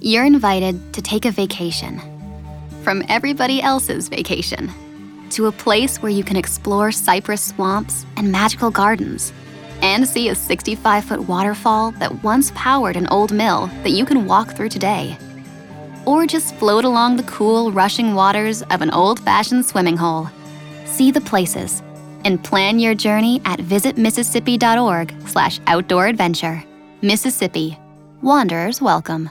You're invited to take a vacation from everybody else's vacation to a place where you can explore cypress swamps and magical gardens and see a 65 foot waterfall that once powered an old mill that you can walk through today. Or just float along the cool, rushing waters of an old fashioned swimming hole. See the places and plan your journey at visitmississippi.org slash outdoor adventure. Mississippi. Wanderers welcome.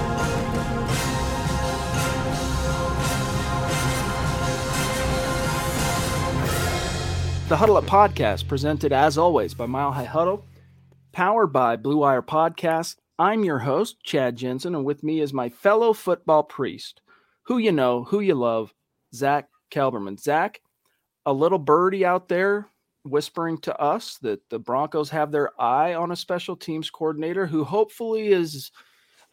The Huddle Up Podcast, presented as always by Mile High Huddle, powered by Blue Wire Podcast. I'm your host, Chad Jensen, and with me is my fellow football priest, who you know, who you love, Zach Kelberman. Zach, a little birdie out there whispering to us that the Broncos have their eye on a special teams coordinator who hopefully is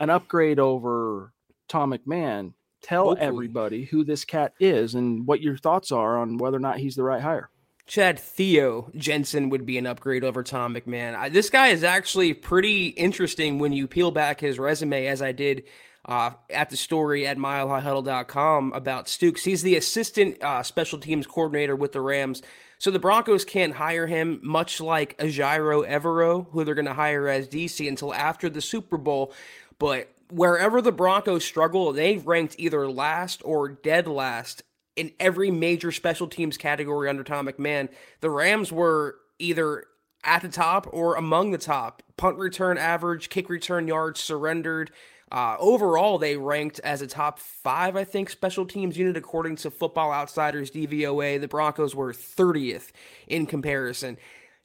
an upgrade over Tom McMahon. Tell Hopefully. everybody who this cat is and what your thoughts are on whether or not he's the right hire. Chad Theo Jensen would be an upgrade over Tom McMahon. I, this guy is actually pretty interesting when you peel back his resume, as I did uh, at the story at milehighhuddle.com about Stukes. He's the assistant uh, special teams coordinator with the Rams. So the Broncos can't hire him, much like Ejiro Evero, who they're going to hire as DC until after the Super Bowl. But wherever the Broncos struggle, they've ranked either last or dead last in every major special teams category under Tom McMahon. The Rams were either at the top or among the top. Punt return average, kick return yards surrendered. Uh, overall, they ranked as a top five, I think, special teams unit according to Football Outsiders DVOA. The Broncos were 30th in comparison.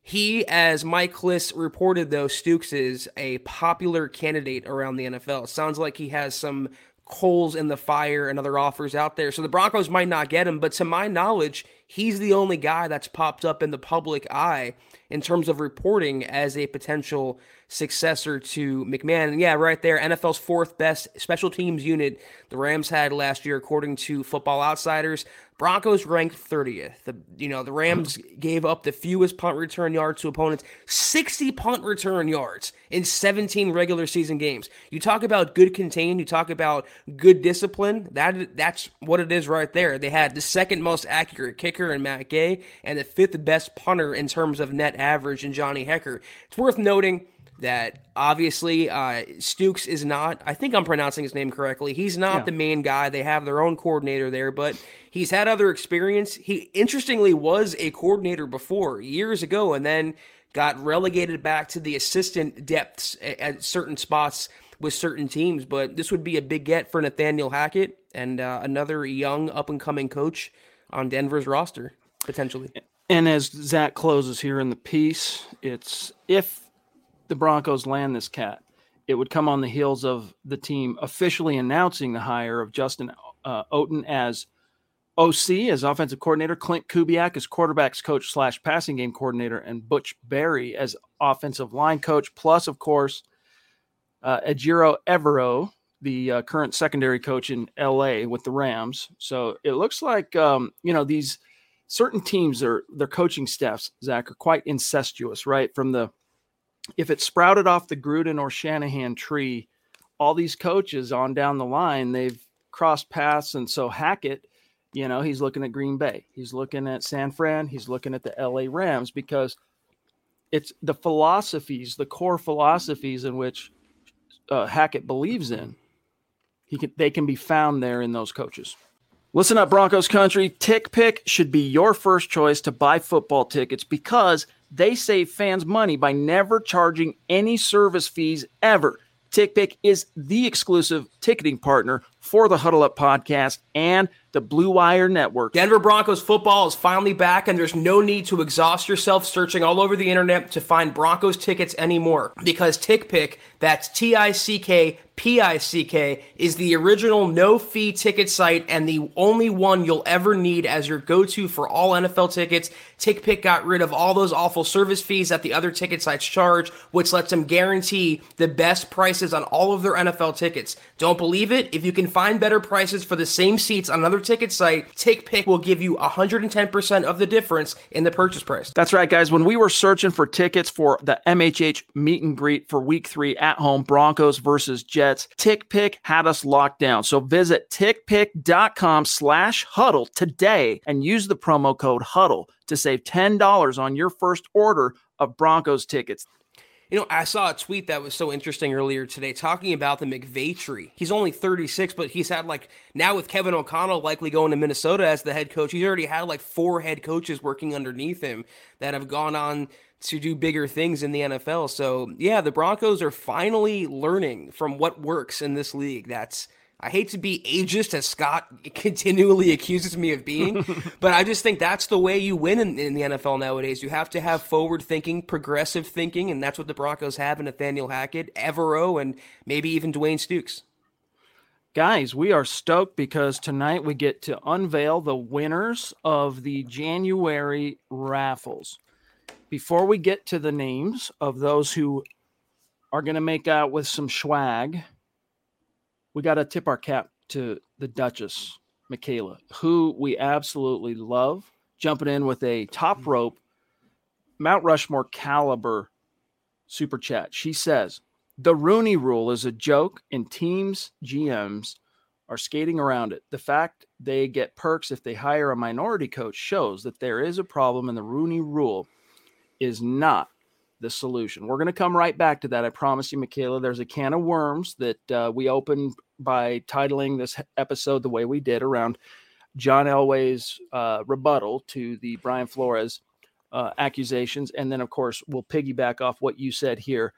He, as Mike Klis reported, though, Stukes is a popular candidate around the NFL. Sounds like he has some coals in the fire and other offers out there. So the Broncos might not get him, but to my knowledge, he's the only guy that's popped up in the public eye in terms of reporting as a potential successor to McMahon. And yeah, right there, NFL's fourth best special teams unit the Rams had last year, according to Football Outsiders. Broncos ranked 30th. The you know the Rams gave up the fewest punt return yards to opponents, 60 punt return yards in 17 regular season games. You talk about good contain, you talk about good discipline. That that's what it is right there. They had the second most accurate kicker in Matt Gay and the fifth best punter in terms of net average in Johnny Hekker. It's worth noting that obviously uh, Stukes is not, I think I'm pronouncing his name correctly. He's not Yeah. the main guy. They have their own coordinator there, but he's had other experience. He interestingly was a coordinator before years ago and then got relegated back to the assistant depths at, at certain spots with certain teams. But this would be a big get for Nathaniel Hackett and uh, another young up and coming coach on Denver's roster, potentially. And as Zach closes here in the piece, it's if the Broncos land this cat, it would come on the heels of the team officially announcing the hire of Justin uh, Outten as OC, as offensive coordinator, Clint Kubiak as quarterbacks coach slash passing game coordinator, and Butch Barry as offensive line coach. Plus, of course, uh, Evero, the uh, current secondary coach in LA with the Rams. So it looks like um, you know these certain teams are their coaching staffs, Zach, are quite incestuous, right? From the if it sprouted off the Gruden or Shanahan tree, all these coaches on down the line, they've crossed paths. And so Hackett, you know, he's looking at Green Bay, he's looking at San Fran, he's looking at the LA Rams because it's the philosophies, the core philosophies in which uh, Hackett believes in. He can, they can be found there in those coaches. Listen up, Broncos country. TickPick should be your first choice to buy football tickets because they save fans money by never charging any service fees ever. TickPick is the exclusive ticketing partner for the Huddle Up podcast and the Blue Wire Network. Denver Broncos football is finally back, and there's no need to exhaust yourself searching all over the internet to find Broncos tickets anymore because TickPick, that's T I C K P I C K, is the original no fee ticket site and the only one you'll ever need as your go to for all NFL tickets. TickPick got rid of all those awful service fees that the other ticket sites charge, which lets them guarantee the best prices on all of their NFL tickets. Don't believe it? If you can find better prices for the same seats on another ticket site, TickPick will give you 110% of the difference in the purchase price. That's right, guys. When we were searching for tickets for the MHH meet and greet for week three at home, Broncos versus Jets, TickPick had us locked down. So visit tickpick.com slash huddle today and use the promo code huddle to save $10 on your first order of Broncos tickets. You know, I saw a tweet that was so interesting earlier today talking about the McVay tree. He's only 36, but he's had like now with Kevin O'Connell likely going to Minnesota as the head coach, he's already had like four head coaches working underneath him that have gone on to do bigger things in the NFL. So, yeah, the Broncos are finally learning from what works in this league. That's I hate to be ageist as Scott continually accuses me of being, but I just think that's the way you win in, in, the NFL nowadays. You have to have forward thinking, progressive thinking, and that's what the Broncos have in Nathaniel Hackett, Evero, and maybe even Dwayne Stukes. Guys, we are stoked because tonight we get to unveil the winners of the January raffles. Before we get to the names of those who are going to make out with some swag, we got to tip our cap to the Duchess, Michaela, who we absolutely love, jumping in with a top mm. rope, Mount Rushmore caliber super chat. She says, The Rooney rule is a joke, and teams, GMs, are skating around it. The fact they get perks if they hire a minority coach shows that there is a problem, and the Rooney rule is not the solution. We're going to come right back to that. I promise you, Michaela. There's a can of worms that uh, we opened by titling this episode the way we did around John Elway's uh, rebuttal to the Brian Flores uh, accusations. And then, of course, we'll piggyback off what you said here.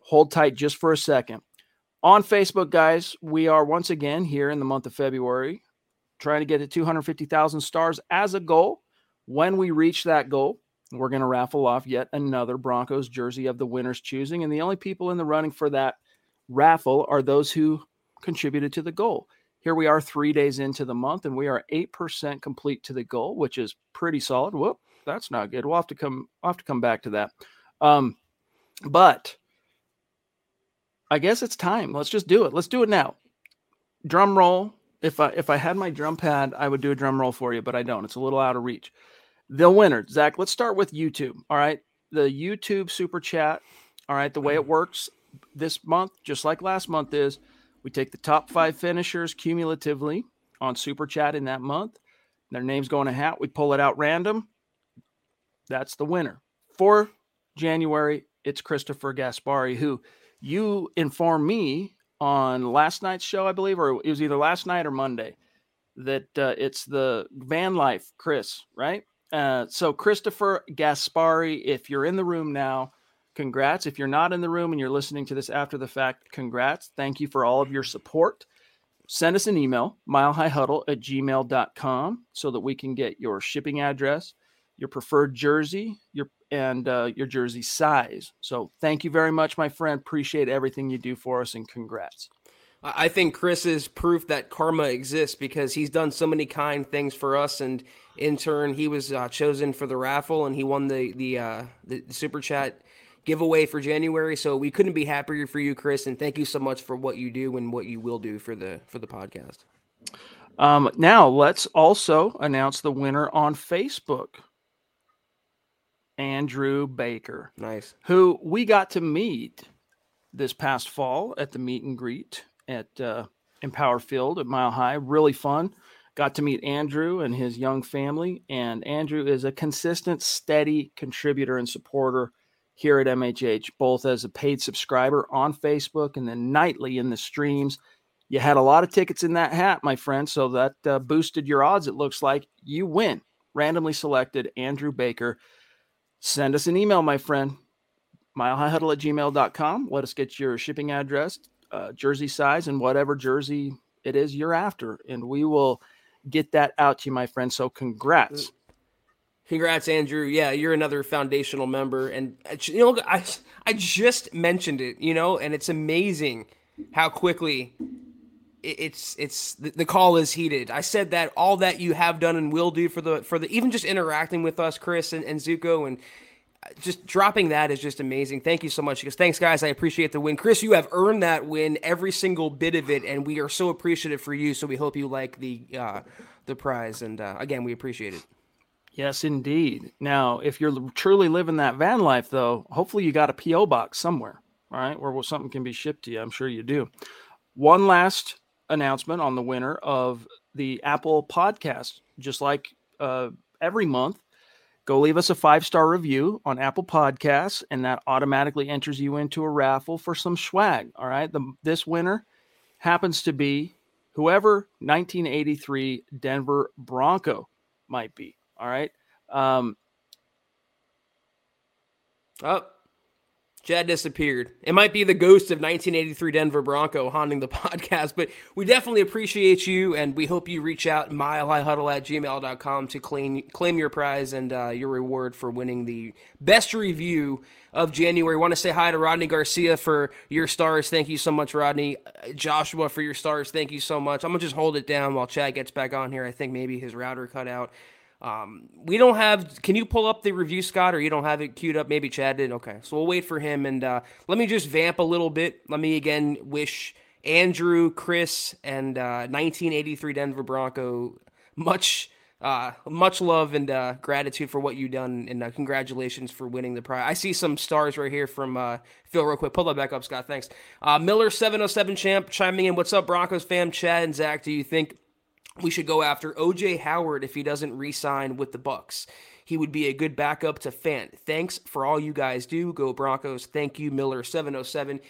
Hold tight just for a second. On Facebook, guys, we are once again here in the month of February trying to get to 250,000 stars as a goal. When we reach that goal, we're going to raffle off yet another Broncos jersey of the winner's choosing. And the only people in the running for that raffle are those who contributed to the goal. Here we are three days into the month, and we are 8% complete to the goal, which is pretty solid. Whoop, that's not good. We'll have to come, we'll have to come back to that. Um, but I guess it's time. Let's just do it. Let's do it now. Drum roll. If I if I had my drum pad, I would do a drum roll for you, but I don't. It's a little out of reach. The winner, Zach, let's start with YouTube. All right. The YouTube super chat. All right. The way it mm-hmm. works this month, just like last month, is we take the top five finishers cumulatively on super chat in that month. Their names go in a hat. We pull it out random. That's the winner. For January, it's Christopher Gaspari, who you informed me on last night's show, I believe, or it was either last night or Monday, that uh, it's the van life, Chris, right? Uh, so Christopher Gaspari, if you're in the room now, congrats. If you're not in the room and you're listening to this after the fact, congrats. Thank you for all of your support. Send us an email, milehighhuddle at gmail.com, so that we can get your shipping address, your preferred jersey, your and uh, your jersey size. So thank you very much, my friend. Appreciate everything you do for us and congrats. I think Chris is proof that karma exists because he's done so many kind things for us, and in turn, he was uh, chosen for the raffle and he won the the, uh, the super chat giveaway for January. So we couldn't be happier for you, Chris, and thank you so much for what you do and what you will do for the for the podcast. Um, now let's also announce the winner on Facebook. Andrew Baker. Nice. Who we got to meet this past fall at the meet and greet at uh, Empower Field at Mile High. Really fun. Got to meet Andrew and his young family. And Andrew is a consistent, steady contributor and supporter here at MHH, both as a paid subscriber on Facebook and then nightly in the streams. You had a lot of tickets in that hat, my friend. So that uh, boosted your odds. It looks like you win. Randomly selected Andrew Baker. Send us an email, my friend. Milehighhuddle at gmail.com. Let us get your shipping address, uh, jersey size, and whatever jersey it is you're after. And we will get that out to you, my friend. So congrats. Congrats, Andrew. Yeah, you're another foundational member. And, uh, you know, I, I just mentioned it, you know, and it's amazing how quickly it's it's the call is heated. I said that all that you have done and will do for the for the even just interacting with us, Chris and, and Zuko, and uh, just dropping that is just amazing. Thank you so much. Because thanks, guys. I appreciate the win, Chris. You have earned that win, every single bit of it, and we are so appreciative for you. So we hope you like the uh, the prize, and uh, again, we appreciate it. Yes, indeed. Now, if you're truly living that van life, though, hopefully you got a PO box somewhere, right, where something can be shipped to you. I'm sure you do. One last announcement on the winner of the Apple podcast. Just like uh, every month, go leave us a five star review on Apple Podcasts, and that automatically enters you into a raffle for some swag. All right. The, this winner happens to be whoever 1983 Denver Bronco might be. All right. Um, oh, Chad disappeared. It might be the ghost of 1983 Denver Bronco haunting the podcast, but we definitely appreciate you and we hope you reach out milehighhuddle at gmail.com to claim, claim your prize and uh, your reward for winning the best review of January. Want to say hi to Rodney Garcia for your stars. Thank you so much, Rodney. Joshua for your stars. Thank you so much. I'm going to just hold it down while Chad gets back on here. I think maybe his router cut out. Um, we don't have. Can you pull up the review, Scott, or you don't have it queued up? Maybe Chad did. Okay, so we'll wait for him. And uh, let me just vamp a little bit. Let me again wish Andrew, Chris, and uh, 1983 Denver Bronco much. Uh, much love and uh, gratitude for what you've done, and uh, congratulations for winning the prize. I see some stars right here from uh, Phil, real quick. Pull that back up, Scott. Thanks. Uh, Miller seven oh seven champ chiming in. What's up, Broncos fam? Chad and Zach. Do you think we should go after OJ Howard if he doesn't re-sign with the Bucks. He would be a good backup to Fant. Thanks for all you guys do. Go Broncos. Thank you, Miller 707.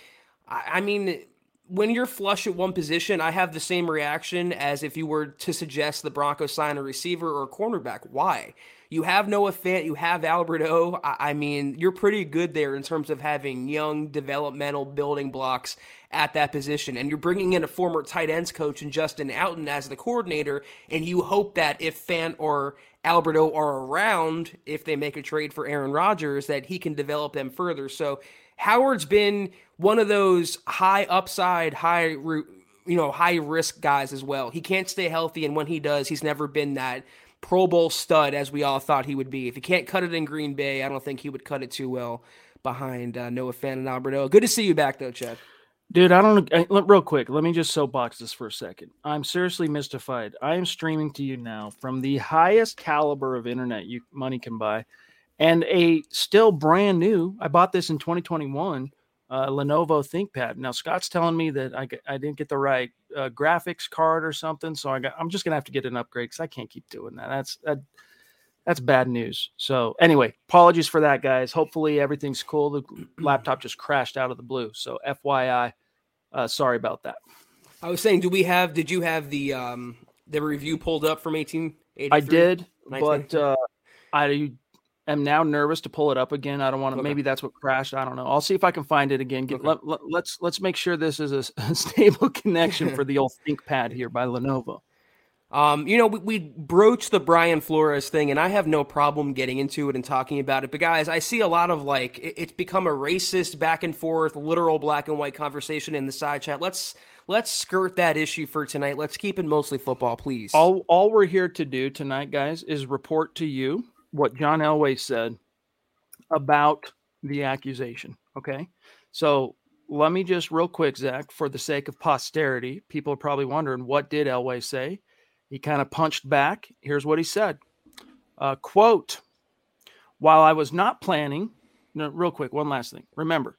I, I mean, when you're flush at one position, I have the same reaction as if you were to suggest the Broncos sign a receiver or a cornerback. Why? You have Noah Fant, you have Albert O. I, mean, you're pretty good there in terms of having young developmental building blocks at that position. And you're bringing in a former tight ends coach and Justin Outten as the coordinator, and you hope that if Fant or Albert O are around, if they make a trade for Aaron Rodgers, that he can develop them further. So Howard's been one of those high upside, high you know, high risk guys as well. He can't stay healthy, and when he does, he's never been that Pro Bowl stud as we all thought he would be. If he can't cut it in Green Bay, I don't think he would cut it too well behind uh, Noah Fant and Albert O. Good to see you back though, Chad. Dude, I don't know. Real quick, let me just soapbox this for a second. I'm seriously mystified. I am streaming to you now from the highest caliber of internet you money can buy, and a still brand new. I bought this in 2021. Uh, Lenovo ThinkPad. Now Scott's telling me that I, I didn't get the right uh, graphics card or something, so I got. I'm just gonna have to get an upgrade because I can't keep doing that. That's that, that's bad news. So anyway, apologies for that, guys. Hopefully everything's cool. The laptop just crashed out of the blue. So FYI, uh, sorry about that. I was saying, do we have? Did you have the um the review pulled up from 1883? I did, but uh, I am now nervous to pull it up again. I don't want to. Okay. Maybe that's what crashed. I don't know. I'll see if I can find it again. Get, okay. let, let, let's let's make sure this is a, a stable connection for the old ThinkPad here by Lenovo. Um, you know, we, we broached the Brian Flores thing, and I have no problem getting into it and talking about it. But guys, I see a lot of like it, it's become a racist back and forth, literal black and white conversation in the side chat. Let's let's skirt that issue for tonight. Let's keep it mostly football, please. All all we're here to do tonight, guys, is report to you what John Elway said about the accusation. Okay, so let me just real quick, Zach, for the sake of posterity, people are probably wondering what did Elway say he kind of punched back. Here's what he said uh, Quote, While I was not planning, no, real quick, one last thing. Remember,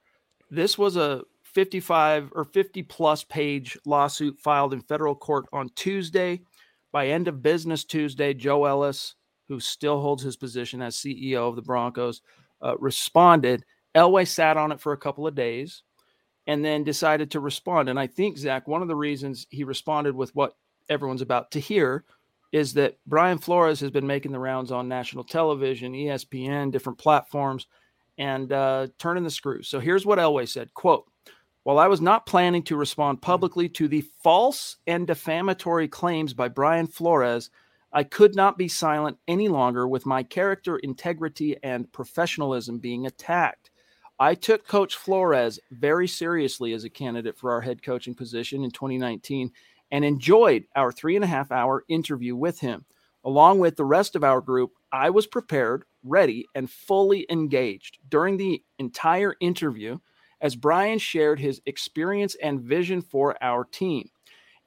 this was a 55 or 50 plus page lawsuit filed in federal court on Tuesday. By end of business Tuesday, Joe Ellis, who still holds his position as CEO of the Broncos, uh, responded. Elway sat on it for a couple of days and then decided to respond. And I think, Zach, one of the reasons he responded with what everyone's about to hear is that Brian Flores has been making the rounds on national television, ESPN, different platforms, and uh, turning the screws. So here's what Elway said: "Quote: While I was not planning to respond publicly to the false and defamatory claims by Brian Flores, I could not be silent any longer with my character, integrity, and professionalism being attacked." I took Coach Flores very seriously as a candidate for our head coaching position in 2019 and enjoyed our three and a half hour interview with him. Along with the rest of our group, I was prepared, ready, and fully engaged during the entire interview as Brian shared his experience and vision for our team.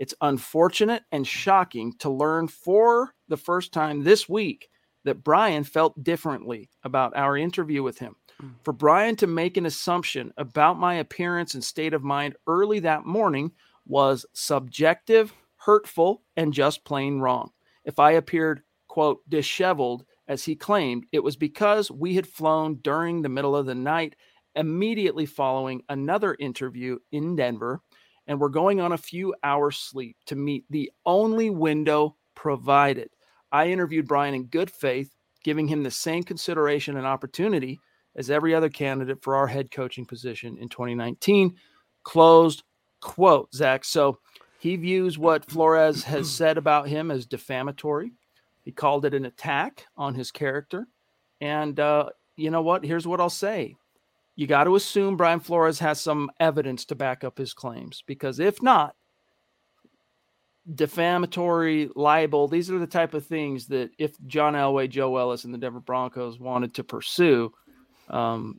It's unfortunate and shocking to learn for the first time this week that Brian felt differently about our interview with him. Hmm. For Brian to make an assumption about my appearance and state of mind early that morning was subjective, hurtful, and just plain wrong. If I appeared, quote, disheveled, as he claimed, it was because we had flown during the middle of the night immediately following another interview in Denver and we're going on a few hours sleep to meet the only window provided. I interviewed Brian in good faith, giving him the same consideration and opportunity as every other candidate for our head coaching position in 2019. Closed quote, Zach. So he views what Flores has said about him as defamatory. He called it an attack on his character. And uh, you know what? Here's what I'll say. You got to assume Brian Flores has some evidence to back up his claims because if not, defamatory, libel, these are the type of things that if John Elway, Joe Ellis, and the Denver Broncos wanted to pursue, um,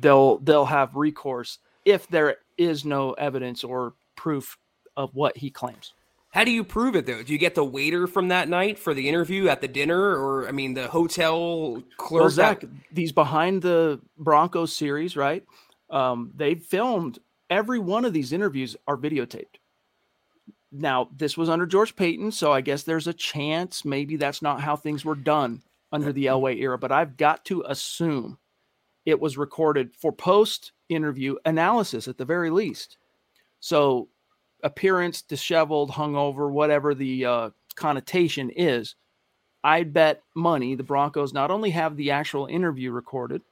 they'll they'll have recourse if there is no evidence or proof of what he claims. How do you prove it though? Do you get the waiter from that night for the interview at the dinner, or I mean the hotel clerk? Well, Zach, that- these behind the Broncos series, right? Um, they filmed every one of these interviews are videotaped. Now, this was under George Paton, so I guess there's a chance maybe that's not how things were done under the Elway era, but I've got to assume it was recorded for post interview analysis at the very least. So, appearance, disheveled, hungover, whatever the uh, connotation is, I'd bet money the Broncos not only have the actual interview recorded,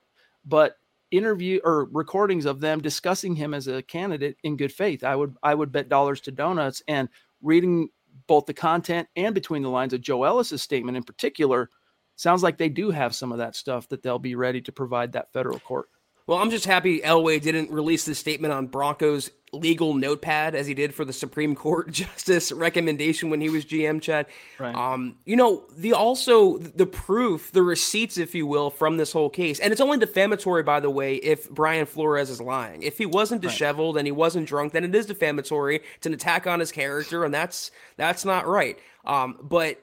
but interview or recordings of them discussing him as a candidate in good faith. I would I would bet dollars to donuts and reading both the content and between the lines of Joe Ellis's statement in particular sounds like they do have some of that stuff that they'll be ready to provide that federal court. Well, I'm just happy Elway didn't release this statement on Broncos legal notepad as he did for the Supreme Court justice recommendation when he was GM Chad. Right. Um, you know, the also the proof, the receipts, if you will, from this whole case, and it's only defamatory, by the way, if Brian Flores is lying. If he wasn't disheveled right. and he wasn't drunk, then it is defamatory. It's an attack on his character, and that's that's not right. Um, but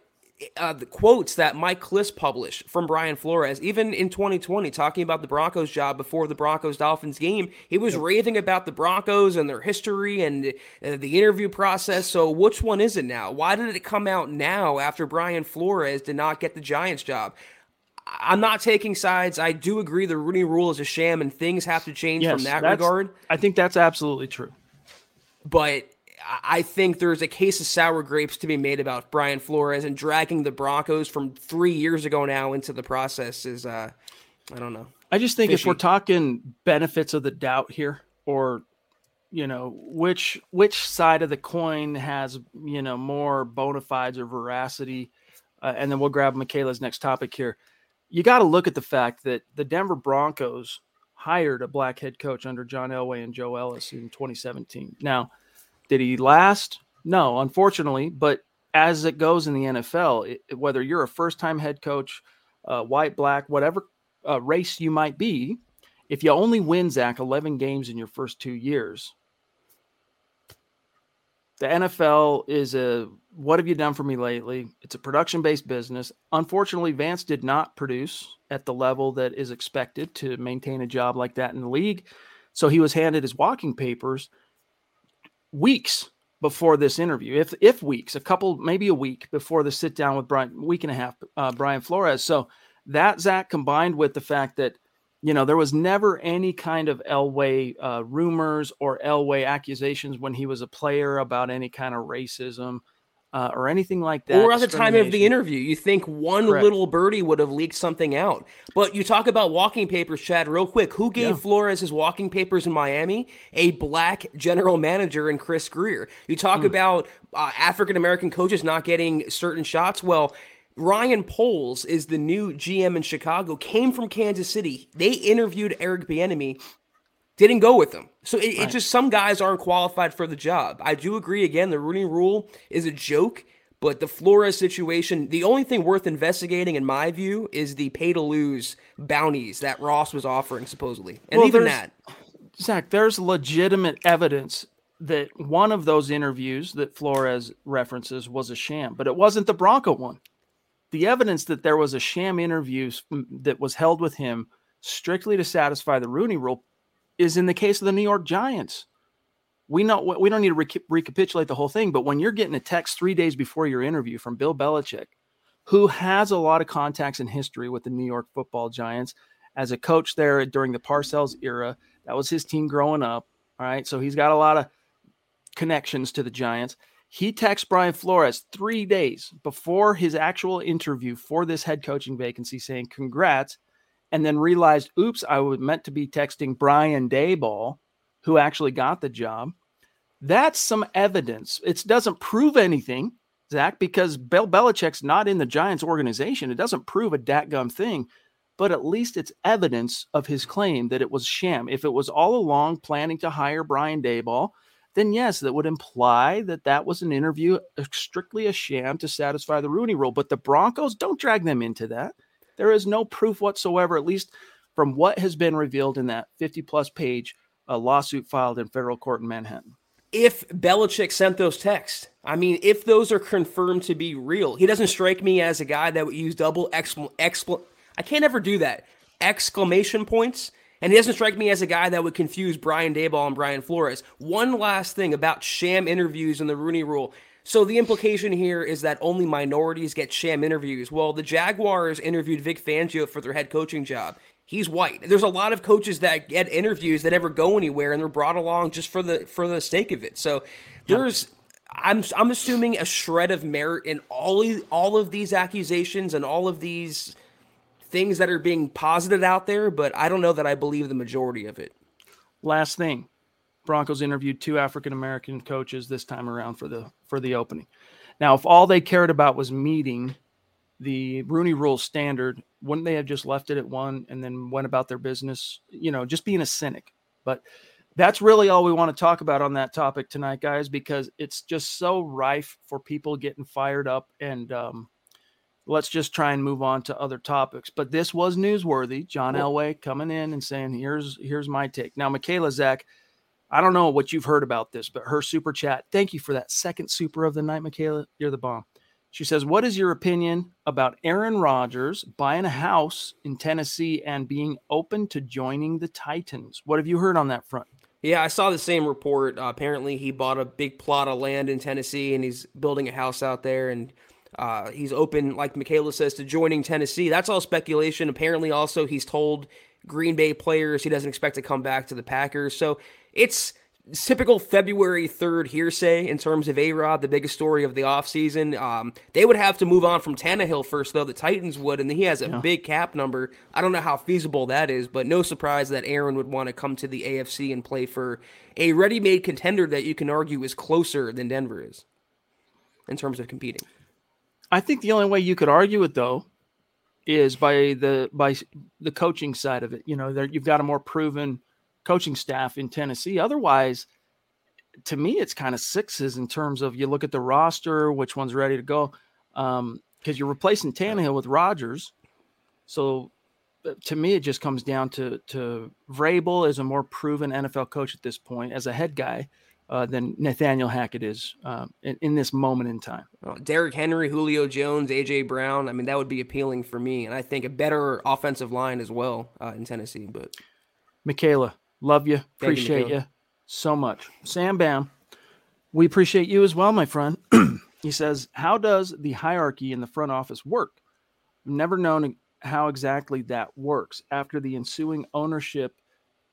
uh, the quotes that Mike Klis published from Brian Flores, even in 2020, talking about the Broncos job before the Broncos Dolphins game, he was yep. raving about the Broncos and their history and uh, the interview process. So, which one is it now? Why did it come out now after Brian Flores did not get the Giants job? I'm not taking sides. I do agree the Rooney Rule is a sham and things have to change yes, from that regard. I think that's absolutely true. But I think there's a case of sour grapes to be made about Brian Flores and dragging the Broncos from three years ago now into the process is, uh, I don't know. I just think fishy. if we're talking benefits of the doubt here, or you know which which side of the coin has you know more bona fides or veracity, uh, and then we'll grab Michaela's next topic here. You got to look at the fact that the Denver Broncos hired a black head coach under John Elway and Joe Ellis in 2017. Now did he last? No, unfortunately. But as it goes in the NFL, it, whether you're a first time head coach, uh, white, black, whatever uh, race you might be, if you only win, Zach, 11 games in your first two years, The NFL is a what have you done for me lately? It's a production based business. Unfortunately, Vance did not produce at the level that is expected to maintain a job like that in the league. So he was handed his walking papers weeks before this interview, if if weeks, a couple, maybe a week before the sit down with Brian, week and a half, uh, Brian Flores. So that Zach combined with the fact that you know there was never any kind of Elway uh, rumors or Elway accusations when he was a player about any kind of racism uh, or anything like that. Or at the time of the interview, you think one Correct. little birdie would have leaked something out. But you talk about walking papers, Chad, real quick. Who gave yeah. Flores his walking papers in Miami? A black general manager and Chris Grier. You talk mm. about uh, African American coaches not getting certain shots. Well, Ryan Poles is the new GM in Chicago, came from Kansas City. They interviewed Eric Bieniemy didn't go with them. So it, right. it's just some guys aren't qualified for the job. I do agree. Again, the Rooney Rule is a joke, but the Flores situation, the only thing worth investigating, in my view, is the pay to lose bounties that Ross was offering supposedly, and well, even that. Zach, there's legitimate evidence that one of those interviews that Flores references was a sham, but it wasn't the Bronco one. The evidence that there was a sham interview mm, that was held with him strictly to satisfy the Rooney Rule is in the case of the New York Giants. We know we don't need to recapitulate the whole thing, but when you're getting a text three days before your interview from Bill Belichick, who has a lot of contacts in history with the New York Football Giants as a coach there during the Parcells era, that was his team growing up. All right, so he's got a lot of connections to the Giants. He texts Brian Flores three days before his actual interview for this head coaching vacancy, saying, "Congrats." And then realized, oops, I was meant to be texting Brian Daboll, who actually got the job. That's some evidence. It doesn't prove anything, Zach, because Bill Belichick's not in the Giants organization. It doesn't prove a datgum thing, but at least it's evidence of his claim that it was sham. If it was all along planning to hire Brian Daboll, then yes, that would imply that that was an interview uh, strictly a sham to satisfy the Rooney rule. But the Broncos, don't drag them into that. There is no proof whatsoever, at least from what has been revealed in that 50 plus page uh, lawsuit filed in federal court in Manhattan. If Belichick sent those texts, I mean, if those are confirmed to be real, he doesn't strike me as a guy that would use double exclamation. Expl- I can't ever do that. Exclamation points. And he doesn't strike me as a guy that would confuse Brian Daboll and Brian Flores. One last thing about sham interviews and the Rooney Rule. So the implication here is that only minorities get sham interviews. Well, the Jaguars interviewed Vic Fangio for their head coaching job. He's white. There's a lot of coaches that get interviews that never go anywhere and they're brought along just for the for the sake of it. So there's I'm I'm assuming a shred of merit in all all of these accusations and all of these things that are being posited out there, but I don't know that I believe the majority of it. Last thing, Broncos interviewed two African American coaches this time around for the for the opening. Now, if all they cared about was meeting the Rooney Rule standard, wouldn't they have just left it at one and then went about their business? You know, just being a cynic. But that's really all we want to talk about on that topic tonight, guys, because it's just so rife for people getting fired up. And um, let's just try and move on to other topics. But this was newsworthy. John Elway coming in and saying, "Here's here's my take." Now, Michaela Zach I don't know what you've heard about this, but her super chat. Thank you for that second super of the night, Michaela. You're the bomb. She says, What is your opinion about Aaron Rodgers buying a house in Tennessee and being open to joining the Titans? What have you heard on that front? Yeah, I saw the same report. Uh, apparently, he bought a big plot of land in Tennessee and he's building a house out there. And uh, he's open, like Michaela says, to joining Tennessee. That's all speculation. Apparently, also, he's told Green Bay players he doesn't expect to come back to the Packers. So it's typical February 3rd hearsay in terms of A Rod, the biggest story of the offseason. Um, they would have to move on from Tannehill first, though. The Titans would, and he has a yeah. big cap number. I don't know how feasible that is, but no surprise that Aaron would want to come to the AFC and play for a ready made contender that you can argue is closer than Denver is in terms of competing. I think the only way you could argue it, though, is by the by the coaching side of it. You know, there you've got a more proven coaching staff in Tennessee. Otherwise, to me, it's kind of sixes in terms of you look at the roster, which one's ready to go, because um, you're replacing Tannehill with Rodgers. So uh, to me, it just comes down to to Vrabel as a more proven NFL coach at this point as a head guy, uh, than Nathaniel Hackett is um, in, in, this moment in time. Well, Derrick Henry, Julio Jones, AJ Brown. I mean, that would be appealing for me, and I think a better offensive line as well uh, in Tennessee. But Michaela, love you, appreciate you, you, so much. Sam Bam, we appreciate you as well, my friend. he says, "How does the hierarchy in the front office work? Never known how exactly that works. After the ensuing ownership."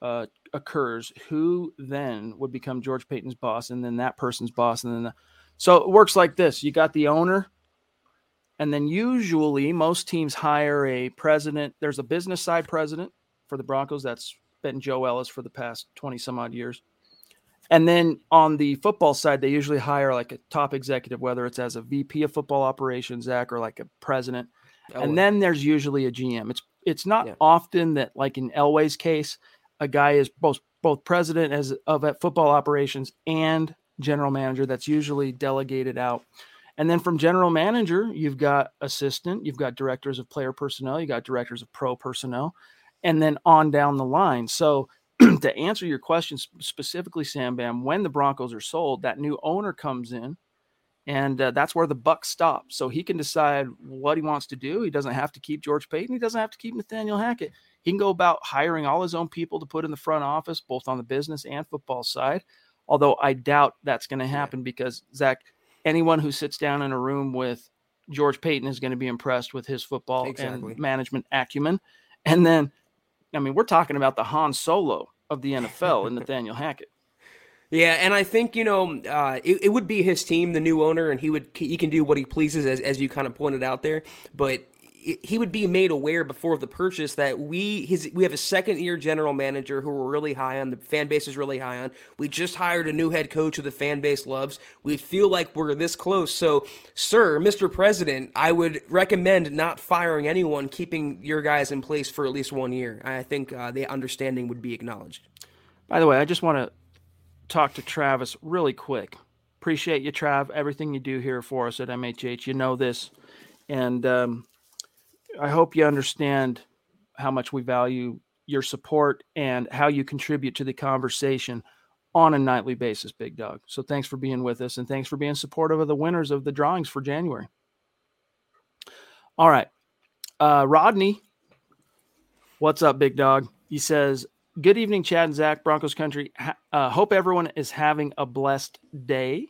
Uh, occurs, who then would become George Paton's boss, and then that person's boss, and then the, so it works like this: you got the owner, and then usually most teams hire a president. There's a business side president for the Broncos. That's been Joe Ellis for the past twenty some odd years. And then on the football side, they usually hire like a top executive, whether it's as a VP of football operations, Zach, or like a president. Elway. And then there's usually a GM. It's it's not yeah. often that, like in Elway's case, a guy is both both president as of at football operations and general manager. That's usually delegated out. And then from general manager, you've got assistant, you've got directors of player personnel, you got directors of pro personnel, and then on down the line. So to answer your question specifically, Sam Bam, when the Broncos are sold, that new owner comes in, and uh, that's where the buck stops. So he can decide what he wants to do. He doesn't have to keep George Paton. He doesn't have to keep Nathaniel Hackett. He can go about hiring all his own people to put in the front office, both on the business and football side. Although I doubt that's going to happen because Zach, anyone who sits down in a room with George Paton is going to be impressed with his football exactly. and management acumen. And then, I mean, we're talking about the Han Solo of the NFL and Nathaniel Hackett. Yeah, and I think you know uh, it, it, would be his team, the new owner, and he would he can do what he pleases, as, as you kind of pointed out there. But he would be made aware before the purchase that we his we have a second year general manager who we're really high on. The fan base is really high on. We just hired a new head coach who the fan base loves. We feel like we're this close. So, sir, Mr. President, I would recommend not firing anyone, keeping your guys in place for at least one year. I think uh, the understanding would be acknowledged. By the way, I just want to talk to Travis really quick. Appreciate you, Trav. Everything you do here for us at MHH. You know this, and. Um, I hope you understand how much we value your support and how you contribute to the conversation on a nightly basis, Big Dog. So thanks for being with us and thanks for being supportive of the winners of the drawings for January. All right. Uh, Rodney, what's up, Big Dog? He says, Good evening, Chad and Zach, Broncos Country. Uh, hope everyone is having a blessed day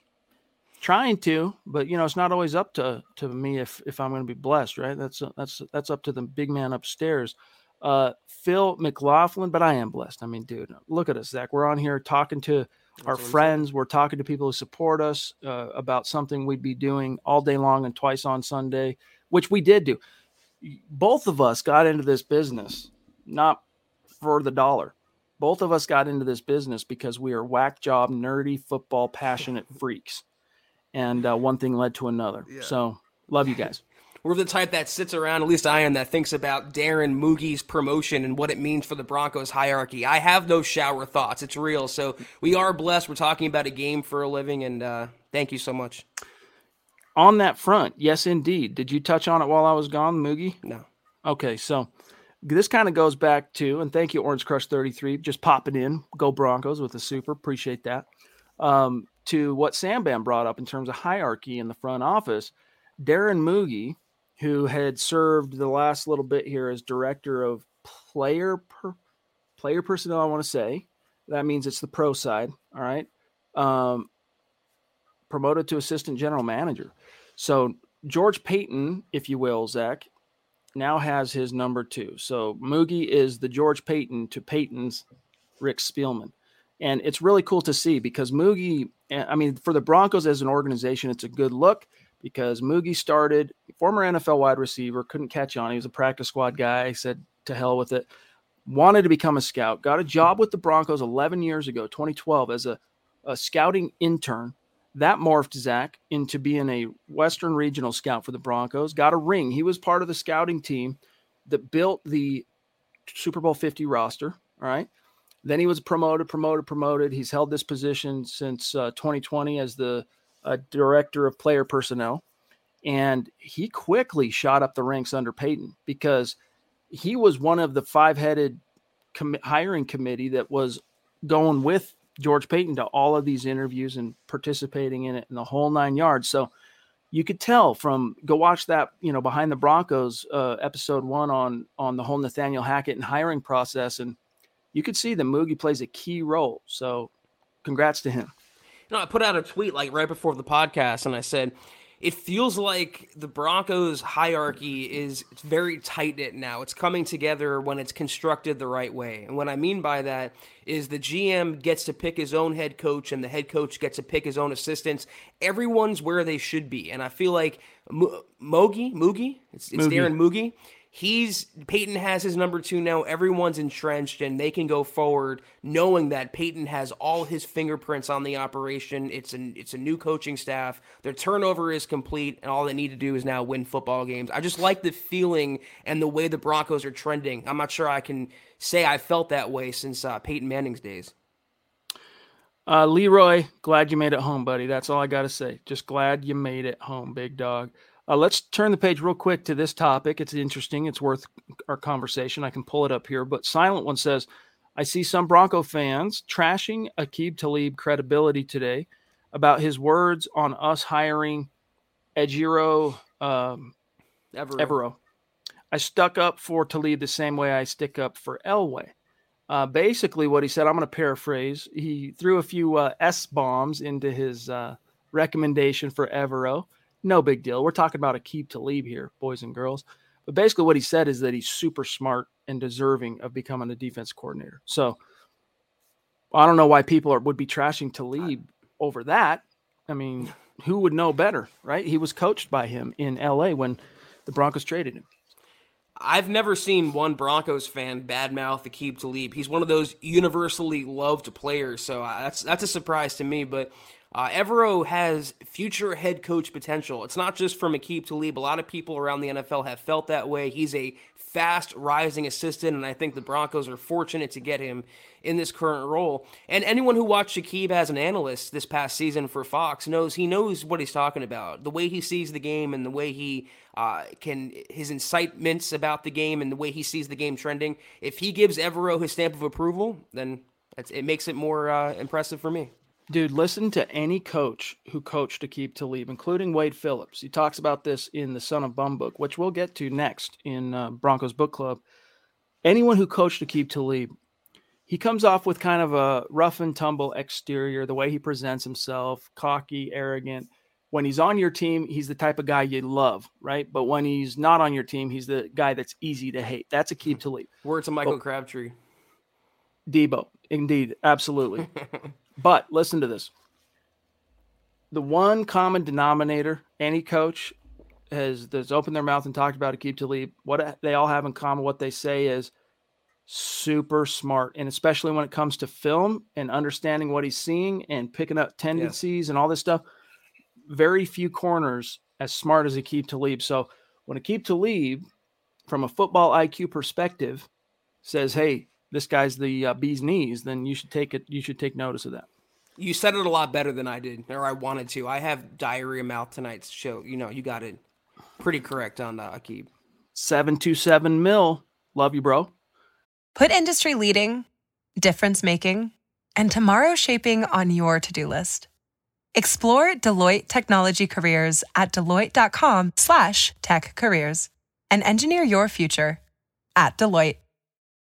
trying to, but you know, it's not always up to to me if if I'm going to be blessed, right? That's that's that's up to the big man upstairs. Uh, Phil McLaughlin, but I am blessed. I mean, dude, look at us, Zach. We're on here talking to that's our friends. We're talking to people who support us uh, about something we'd be doing all day long and twice on Sunday, which we did do. Both of us got into this business not for the dollar. Both of us got into this business because we are whack job, nerdy, football passionate freaks and uh, one thing led to another. Yeah. So love you guys. We're the type that sits around, at least I am, that thinks about Darren Mougey's promotion and what it means for the Broncos hierarchy. I have no shower thoughts. It's real. So we are blessed. We're talking about a game for a living, and uh, thank you so much. On that front, yes, indeed. Did you touch on it while I was gone, Mougey? No. Okay, so this kind of goes back to, and thank you, Orange Crush 33, just popping in. Go Broncos with a super. Appreciate that. Um, to what Sam Bam brought up in terms of hierarchy in the front office, Darren Mougey, who had served the last little bit here as director of player per, player personnel, I want to say that means it's the pro side. All right, um, promoted to assistant general manager. So George Paton, if you will, Zach, now has his number two. So Mougey is the George Paton to Paton's Rick Spielman. And it's really cool to see because Mougey, eh, I mean, for the Broncos as an organization, it's a good look because Mougey started, former NFL wide receiver, couldn't catch on. He was a practice squad guy, said to hell with it, wanted to become a scout, got a job with the Broncos 11 years ago, 2012, as a, a scouting intern. That morphed Zach into being a Western regional scout for the Broncos, got a ring. He was part of the scouting team that built the Super Bowl 50 roster. All right. Then he was promoted, promoted, promoted. He's held this position since uh, 2020 as the uh, director of player personnel. And he quickly shot up the ranks under Paton because he was one of the five headed com- hiring committee that was going with George Paton to all of these interviews and participating in it in the whole nine yards. So you could tell from go watch that you know behind the Broncos uh, episode one on on the whole Nathaniel Hackett and hiring process, and you could see that Mougey plays a key role. So congrats to him. You know, I put out a tweet like right before the podcast, and I said it feels like the Broncos hierarchy is very tight knit now. It's coming together when it's constructed the right way. And what I mean by that is the GM gets to pick his own head coach and the head coach gets to pick his own assistants. Everyone's where they should be. And I feel like Mo- Mogi, Mougey, it's, it's Mougey. Darren Mougey he's Paton has his number two now. Everyone's entrenched and they can go forward knowing that Paton has all his fingerprints on the operation. It's a it's a new coaching staff. Their turnover is complete, and all they need to do is now win football games. I just like the feeling and the way the Broncos are trending. I'm not sure I can say I felt that way since uh, Peyton Manning's days. Uh, Leroy, glad you made it home, buddy. That's all I got to say. Just glad you made it home, big dog. Uh, let's turn the page real quick to this topic. It's interesting. It's worth our conversation. I can pull it up here. But Silent One says, I see some Bronco fans trashing Aqib Talib credibility today about his words on us hiring Ejiro um, Evero. Evero. I stuck up for Talib the same way I stick up for Elway. Uh, basically, what he said, I'm going to paraphrase. He threw a few uh, S bombs into his uh, recommendation for Evero no big deal. We're talking about Aqib Talib here, boys and girls. But basically, what he said is that he's super smart and deserving of becoming a defense coordinator. So I don't know why people are, would be trashing Talib over that. I mean, who would know better, right? He was coached by him in LA when the Broncos traded him. I've never seen one Broncos fan badmouth Aqib Talib. He's one of those universally loved players, so uh, that's that's a surprise to me. But uh, Evero has future head coach potential. It's not just from Aqib Talib. A lot of people around the NFL have felt that way. He's a fast rising assistant, and I think the Broncos are fortunate to get him in this current role. And anyone who watched Aqib as an analyst this past season for Fox knows he knows what he's talking about. The way he sees the game and the way he uh, can his incitements about the game and the way he sees the game trending. If he gives Evero his stamp of approval, then it makes it more uh, impressive for me. Dude, listen to any coach who coached Aqib Talib, including Wade Phillips. He talks about this in the Son of Bum book, which we'll get to next in uh, Broncos Book Club. Anyone who coached Aqib Talib, he comes off with kind of a rough and tumble exterior, the way he presents himself, cocky, arrogant. When he's on your team, he's the type of guy you love, right? But when he's not on your team, he's the guy that's easy to hate. That's Aqib Talib. Words to Michael but, Crabtree. Debo, indeed, absolutely. But listen to this. The one common denominator any coach has that's opened their mouth and talked about Aqib Talib, what they all have in common, what they say is super smart. And especially when it comes to film and understanding what he's seeing and picking up tendencies and all this stuff, very few corners as smart as Aqib Talib. So when Aqib Talib, from a football IQ perspective, says, Hey, this guy's the uh, bee's knees, then you should take it. You should take notice of that. You said it a lot better than I did, or I wanted to. I have diarrhea mouth tonight's show. You know, you got it pretty correct on uh, Aqib. Seven two seven mil. Love you, bro. Put industry leading, difference making, and tomorrow shaping on your to do list. Explore Deloitte technology careers at deloitte.com/slash tech careers and engineer your future at Deloitte.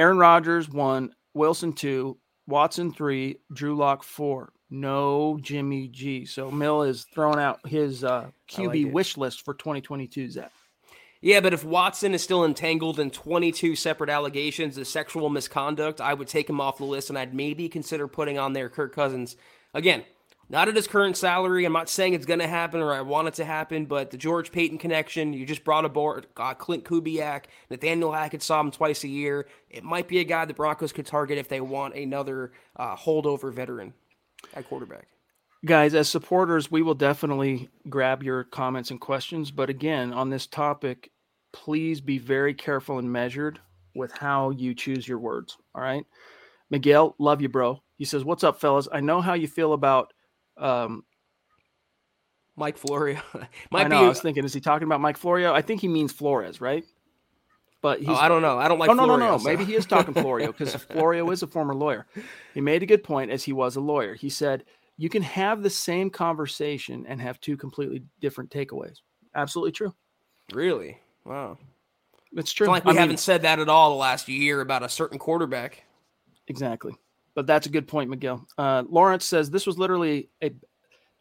Aaron Rodgers one, Wilson two, Watson three, Drew Lock four. No Jimmy G. So Mill is throwing out his uh, QB like wish list for 2022. Zach. Yeah, but if Watson is still entangled in 22 separate allegations of sexual misconduct, I would take him off the list and I'd maybe consider putting on there Kirk Cousins. Again, not at his current salary. I'm not saying it's going to happen or I want it to happen, but the George Paton connection, you just brought aboard uh, Clint Kubiak, Nathaniel Hackett saw him twice a year. It might be a guy the Broncos could target if they want another uh, holdover veteran at quarterback. Guys, as supporters, we will definitely grab your comments and questions. But again, on this topic, please be very careful and measured with how you choose your words. All right. Miguel, love you, bro. He says, What's up, fellas? I know how you feel about um, Mike Florio. Might I know. Be, I was thinking, is he talking about Mike Florio? I think he means Flores, right? But oh, I don't know. I don't like. Oh, no, Florio, no, no, no. So. Maybe he is talking Florio because Florio is a former lawyer. He made a good point as he was a lawyer. He said you can have the same conversation and have two completely different takeaways. Absolutely true. Really? Wow. It's true. It's like we I haven't mean, said that at all the last year about a certain quarterback. Exactly. But that's a good point, Miguel. Uh, Lawrence says this was literally a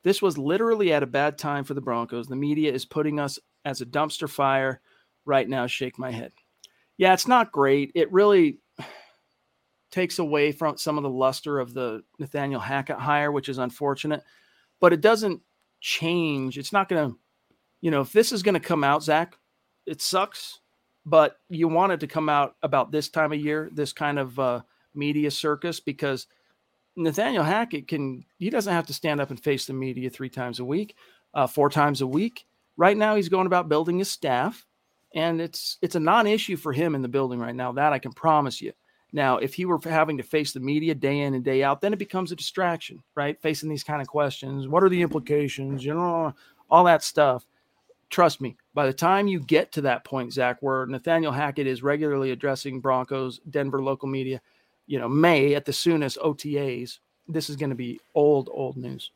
this was literally at a bad time for the Broncos. The media is putting us as a dumpster fire right now. Shake my head. Yeah, it's not great. It really takes away from some of the luster of the Nathaniel Hackett hire, which is unfortunate. But it doesn't change. It's not going to, you know, if this is going to come out, Zach, it sucks. But you want it to come out about this time of year, this kind of uh, media circus, because – Nathaniel Hackett can he doesn't have to stand up and face the media three times a week, uh, four times a week. Right now, he's going about building his staff, and it's it's a non-issue for him in the building right now. That I can promise you. Now, if he were having to face the media day in and day out, then it becomes a distraction, right? Facing these kind of questions, what are the implications? You know, all that stuff. Trust me, by the time you get to that point, Zach, where Nathaniel Hackett is regularly addressing Broncos, Denver local media, you know, May at the soonest OTAs, this is going to be old, old news.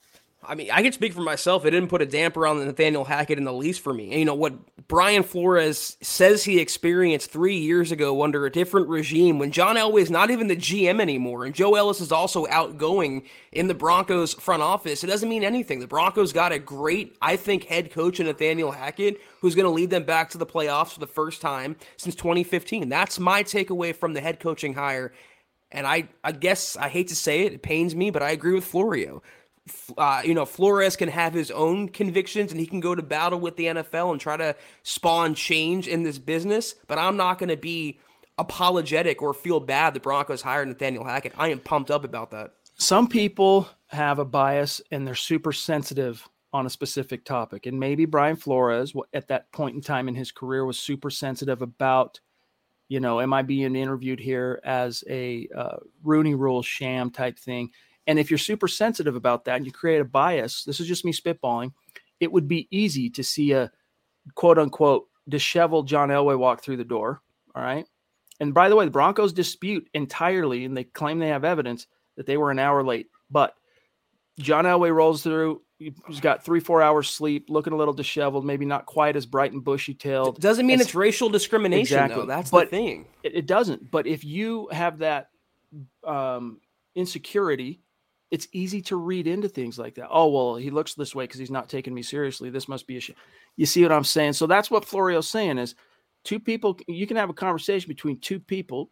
I mean, I can speak for myself. It didn't put a damper on Nathaniel Hackett in the least for me. And, you know, what Brian Flores says he experienced three years ago under a different regime when John Elway is not even the GM anymore and Joe Ellis is also outgoing in the Broncos front office, it doesn't mean anything. The Broncos got a great, I think, head coach in Nathaniel Hackett who's going to lead them back to the playoffs for the first time since 2015. That's my takeaway from the head coaching hire. And I, I guess I hate to say it, it pains me, but I agree with Florio. Uh, you know, Flores can have his own convictions and he can go to battle with the NFL and try to spawn change in this business. But I'm not going to be apologetic or feel bad the Broncos hired Nathaniel Hackett. I am pumped up about that. Some people have a bias and they're super sensitive on a specific topic. And maybe Brian Flores, at that point in time in his career, was super sensitive about you know, am I being interviewed here as a uh, Rooney Rule sham type thing? And if you're super sensitive about that and you create a bias, this is just me spitballing. It would be easy to see a quote unquote disheveled John Elway walk through the door. All right. And by the way, the Broncos dispute entirely, and they claim they have evidence that they were an hour late. But John Elway rolls through he's got three, four hours sleep, looking a little disheveled, maybe not quite as bright and bushy tailed. Doesn't mean it's racial discrimination, exactly. though. That's but the thing. It, it, doesn't. But if you have that um, insecurity, it's easy to read into things like that. Oh, well, he looks this way because he's not taking me seriously. This must be a shit. You see what I'm saying? So that's what Florio's saying is two people, you can have a conversation between two people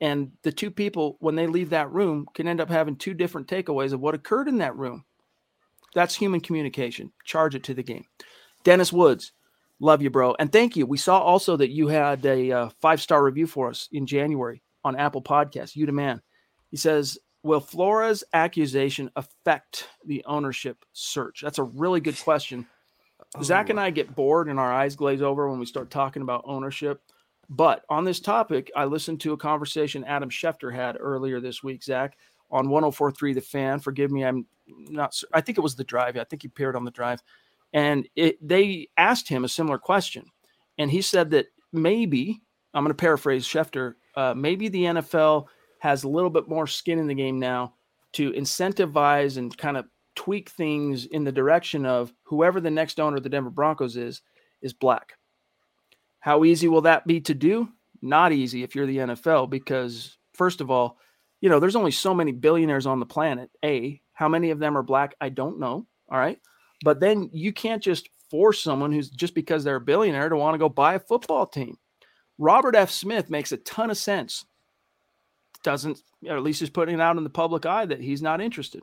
and the two people when they leave that room can end up having two different takeaways of what occurred in that room that's human communication. Charge it to the game. Dennis Woods, love you, bro. And thank you. We saw also that you had a uh, five star review for us in January on Apple Podcasts. You the man. He says, Will Flores' accusation affect the ownership search? That's a really good question. Oh. Zach and I get bored and our eyes glaze over when we start talking about ownership. But on this topic, I listened to a conversation Adam Schefter had earlier this week, Zach, on 1043 The Fan. Forgive me, I'm not, I think it was the drive. I think he appeared on the drive. And it, they asked him a similar question. And he said that maybe, I'm going to paraphrase Schefter, uh, maybe the NFL has a little bit more skin in the game now to incentivize and kind of tweak things in the direction of whoever the next owner of the Denver Broncos is, is black. How easy will that be to do? Not easy if you're the NFL, because first of all, you know, there's only so many billionaires on the planet. A, how many of them are black? I don't know. All right. But then you can't just force someone who's just because they're a billionaire to want to go buy a football team. Robert F. Smith makes a ton of sense. Doesn't, or at least he's putting it out in the public eye that he's not interested.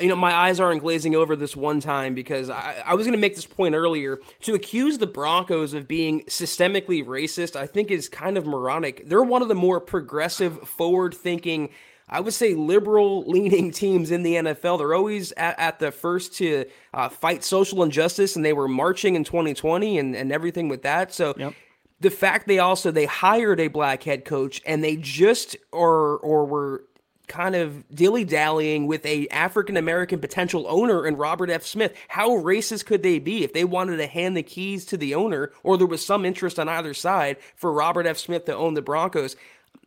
You know, my eyes aren't glazing over this one time because I, I was going to make this point earlier. To accuse the Broncos of being systemically racist, I think is kind of moronic. They're one of the more progressive, forward thinking, I would say liberal leaning teams in the NFL. They're always at, at the first to uh, fight social injustice, and they were marching in 2020 and, and everything with that. So, yep the fact they also they hired a black head coach and they just or or were kind of dilly dallying with a African American potential owner in Robert F. Smith. How racist could they be if they wanted to hand the keys to the owner, or there was some interest on either side for Robert F. Smith to own the Broncos?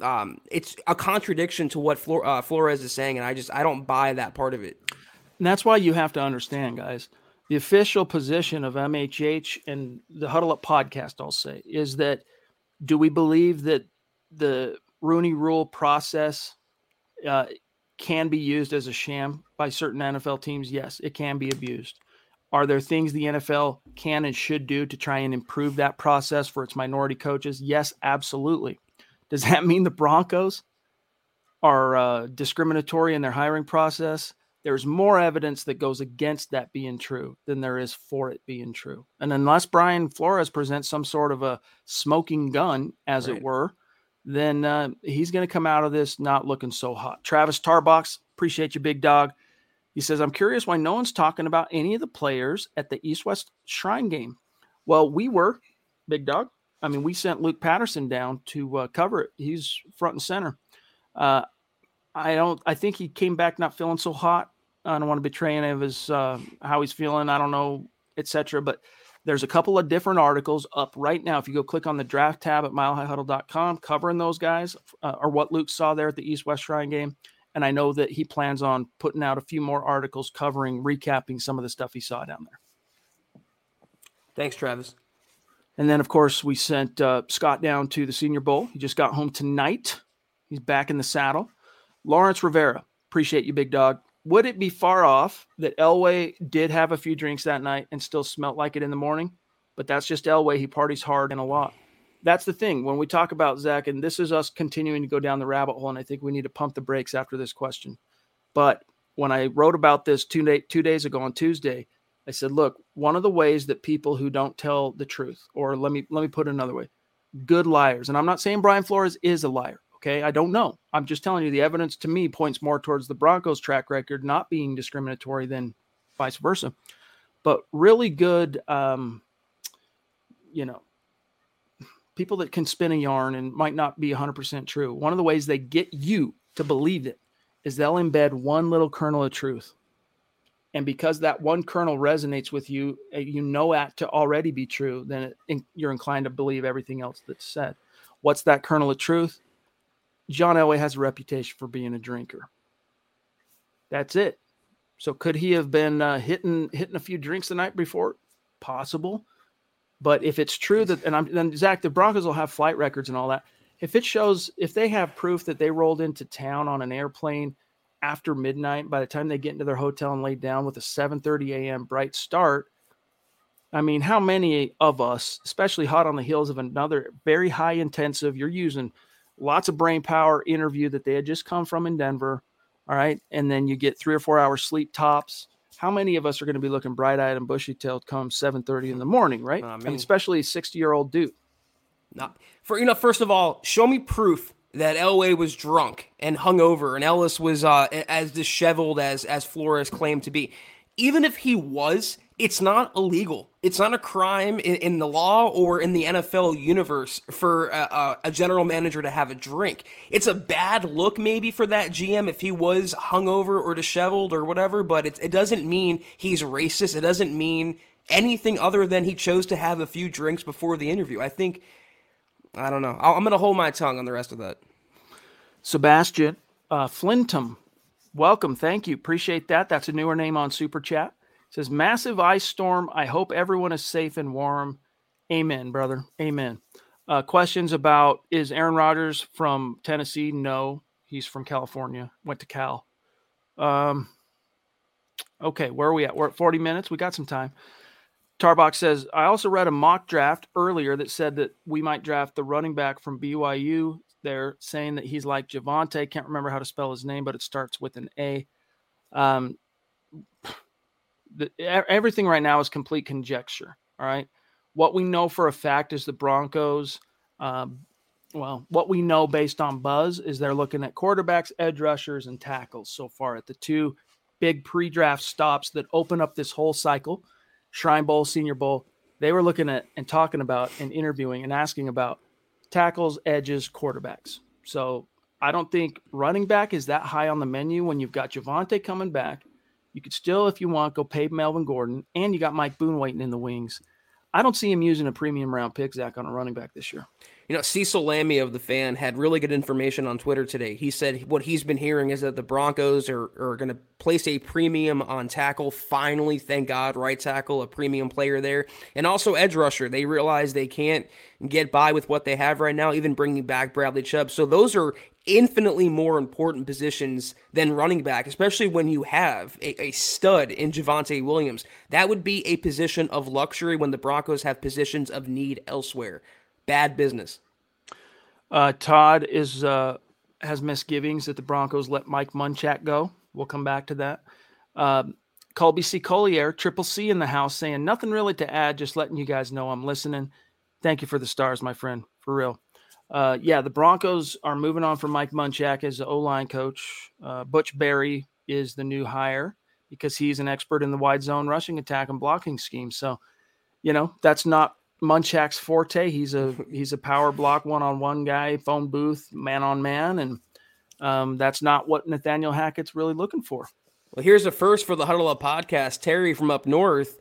Um, it's a contradiction to what uh, Flores is saying, and I just I don't buy that part of it. And that's why you have to understand, guys. The official position of MHH and the Huddle Up podcast, I'll say, is that do we believe that the Rooney Rule process uh, can be used as a sham by certain NFL teams. Yes, it can be abused. Are there things the NFL can and should do to try and improve that process for its minority coaches? Yes, absolutely. Does that mean the Broncos are uh, discriminatory in their hiring process? There's more evidence that goes against that being true than there is for it being true. And unless Brian Flores presents some sort of a smoking gun, as right. it were, then uh, he's going to come out of this not looking so hot. Travis Tarbox, appreciate you, big dog. He says, I'm curious why no one's talking about any of the players at the East West Shrine game. Well, we were, big dog. I mean, we sent Luke Patterson down to uh, cover it. He's front and center. Uh, I don't. I think he came back not feeling so hot. I don't want to betray any of his uh, how he's feeling. I don't know, etc. But there's a couple of different articles up right now. If you go click on the draft tab at milehighhuddle.com, covering those guys uh, or what Luke saw there at the East West Shrine game. And I know that he plans on putting out a few more articles covering, recapping some of the stuff he saw down there. Thanks, Travis. And then, of course, we sent uh, Scott down to the Senior Bowl. He just got home tonight. He's back in the saddle. Lawrence Rivera, appreciate you, big dog would it be far off that Elway did have a few drinks that night and still smelt like it in the morning? But that's just Elway. He parties hard and a lot. That's the thing. When we talk about Zach, and this is us continuing to go down the rabbit hole, and I think we need to pump the brakes after this question. But when I wrote about this two, day, two days ago on Tuesday, I said, look, one of the ways that people who don't tell the truth, or let me let me put it another way, good liars, and I'm not saying Brian Flores is a liar. Okay. I don't know. I'm just telling you the evidence to me points more towards the Broncos track record not being discriminatory than vice versa. But really good, um, you know, people that can spin a yarn and might not be 100% true. One of the ways they get you to believe it is they'll embed one little kernel of truth. And because that one kernel resonates with you, eh, you know that to already be true, then it, you're inclined to believe everything else that's said. What's that kernel of truth? John Elway has a reputation for being a drinker. That's it. So could he have been uh, hitting hitting a few drinks the night before? Possible. But if it's true that, and I'm then Zach, the Broncos will have flight records and all that. If it shows, if they have proof that they rolled into town on an airplane after midnight, by the time they get into their hotel and lay down with a 7:30 a.m. bright start, I mean, how many of us, especially hot on the heels of another very high intensive, you're using lots of brain power interview that they had just come from in Denver. All right. And then you get three or four hours sleep tops. How many of us are going to be looking bright eyed and bushy tailed come 7:30 in the morning, right? I mean, and especially a 60 year old dude. Not for you know, first of all, show me proof that Elway was drunk and hungover and Ellis was uh, as disheveled as as Flores claimed to be. Even if he was, it's not illegal. It's not a crime in, in, the law or in the NFL universe for a, a, general manager to have a drink. It's a bad look, maybe, for that GM if he was hungover or disheveled or whatever, but it, it doesn't mean he's racist. It doesn't mean anything other than he chose to have a few drinks before the interview. I think, I don't know. I'm going to hold my tongue on the rest of that. Sebastian uh, Flintum, welcome. Thank you. Appreciate that. That's a newer name on Super Chat says massive ice storm. I hope everyone is safe and warm. Amen, brother. Amen. Uh, questions about is Aaron Rodgers from Tennessee? No, he's from California. Went to Cal. Um, okay, where are we at? We're at 40 minutes. We got some time. Tarbox says, I also read a mock draft earlier that said that we might draft the running back from BYU. They're saying that he's like Javonte. Can't remember how to spell his name, but it starts with an A. Um, the, everything right now is complete conjecture. All right. What we know for a fact is the Broncos. Um, well, what we know based on buzz is they're looking at quarterbacks, edge rushers, and tackles so far at the two big pre draft stops that open up this whole cycle Shrine Bowl, Senior Bowl. They were looking at and talking about and interviewing and asking about tackles, edges, quarterbacks. So I don't think running back is that high on the menu when you've got Javonte coming back. You could still, if you want, go pay Melvin Gordon, and you got Mike Boone waiting in the wings. I don't see him using a premium round pick, Zach, on a running back this year. You know, Cecil Lammey of the fan had really good information on Twitter today. He said what he's been hearing is that the Broncos are, are going to place a premium on tackle. Finally, thank God, right tackle, a premium player there. And also edge rusher. They realize they can't get by with what they have right now, even bringing back Bradley Chubb. So those are infinitely more important positions than running back, especially when you have a, a stud in Javonte Williams. That would be a position of luxury when the Broncos have positions of need elsewhere bad business. Uh, Todd is uh, has misgivings that the Broncos let Mike Munchak go. We'll come back to that. Um, Colby C. Collier, Triple C in the house, saying nothing really to add, just letting you guys know I'm listening. Thank you for the stars, my friend, for real. Uh, yeah, the Broncos are moving on from Mike Munchak as the O line coach. Uh, Butch Barry is the new hire because he's an expert in the wide zone rushing attack and blocking scheme. So, you know, that's not Munchak's forte. He's a he's a power block one on one guy, phone booth, man on man, and um, that's not what Nathaniel Hackett's really looking for. Well, here's a first for the Huddle Up podcast. Terry from up north,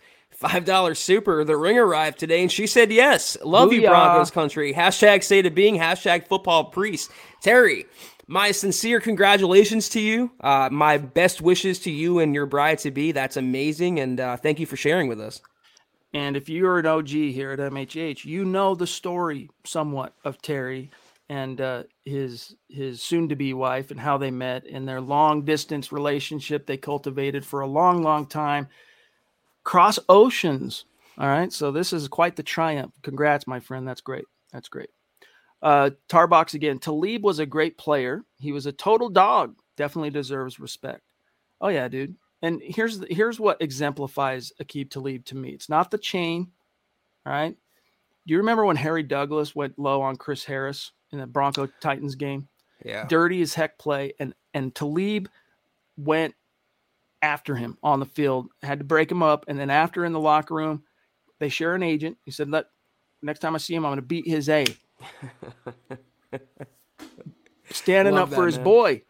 five dollar super. The ring arrived today, and she said yes. Love Booyah. you, Broncos country. Hashtag state of being. Hashtag football priest. Terry, my sincere congratulations to you. Uh, my best wishes to you and your bride to be. That's amazing, and uh, thank you for sharing with us. And if you're an OG here at MHH, you know the story somewhat of Terry and uh, his his soon to be wife and how they met in their long distance relationship they cultivated for a long, long time, cross oceans. All right, so this is quite the triumph. Congrats, my friend. That's great. That's great. Uh, Tarbox again. Talib was a great player. He was a total dog. Definitely deserves respect. Oh yeah, dude. And here's the, here's what exemplifies Aqib Talib to me. It's not the chain, all right? Do you remember when Harry Douglas went low on Chris Harris in the Bronco Titans game? Yeah. Dirty as heck play. And and Talib went after him on the field, had to break him up. And then after in the locker room, they share an agent. He said, Let next time I see him, I'm gonna beat his A. Standing love up that, for his man. boy.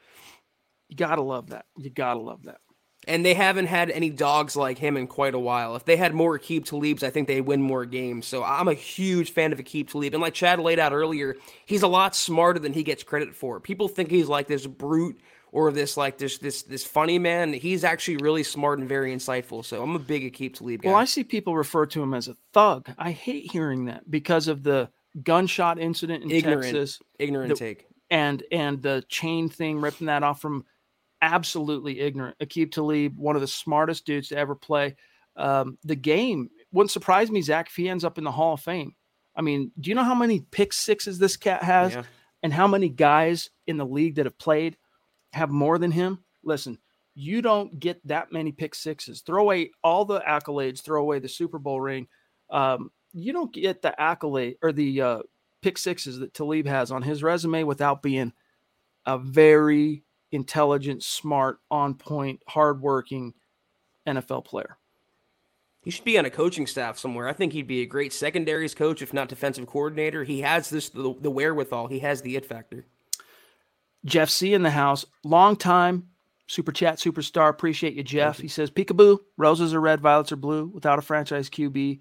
You gotta love that. You gotta love that. And they haven't had any dogs like him in quite a while. If they had more Aqib Talibs, I think they'd win more games. So I'm a huge fan of Aqib Talib. And like Chad laid out earlier, he's a lot smarter than he gets credit for. People think he's like this brute or this like this this this funny man. He's actually really smart and very insightful. So I'm a big Aqib Talib guy. Well, I see people refer to him as a thug. I hate hearing that because of the gunshot incident in ignorant, Texas. Ignorant the, take. And and the chain thing, ripping that off from absolutely ignorant. Aqib Talib, one of the smartest dudes to ever play um, the game. Wouldn't surprise me, Zach, if he ends up in the Hall of Fame. I mean, do you know how many pick sixes this cat has, yeah. and how many guys in the league that have played have more than him? Listen, you don't get that many pick sixes. Throw away all the accolades. Throw away the Super Bowl ring. Um, you don't get the accolade or the uh, pick sixes that Talib has on his resume without being a very intelligent, smart, on point, hardworking NFL player. He should be on a coaching staff somewhere. I think he'd be a great secondaries coach, if not defensive coordinator. He has this the, the wherewithal. He has the it factor. Jeff C in the house, long time super chat superstar. Appreciate you, Jeff. He says, "Peekaboo, roses are red, violets are blue. Without a franchise QB,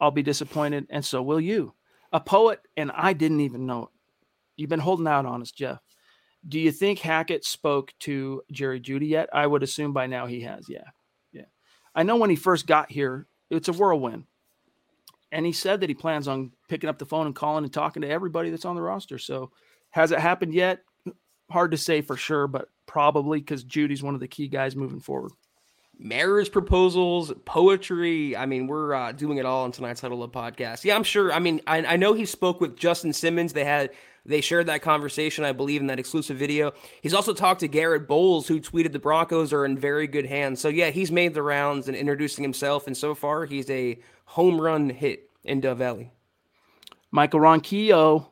I'll be disappointed, and so will you." A poet, and I didn't even know it. You've been holding out on us, Jeff. Do you think Hackett spoke to Jerry Jeudy yet? I would assume by now he has. Yeah. Yeah. I know when he first got here, it's a whirlwind. And he said that he plans on picking up the phone and calling and talking to everybody that's on the roster. So has it happened yet? Hard to say for sure, but probably because Jeudy's one of the key guys moving forward. marriage proposals, poetry. I mean, we're uh, doing it all on tonight's Huddle Up podcast. Yeah, I'm sure. I mean, I, I know he spoke with Justin Simmons. They had they shared that conversation, I believe, in that exclusive video. He's also talked to Garett Bolles, who tweeted the Broncos are in very good hands. So yeah, he's made the rounds and introducing himself, and so far he's a home run hit in Dove Valley. Michael Ronquillo,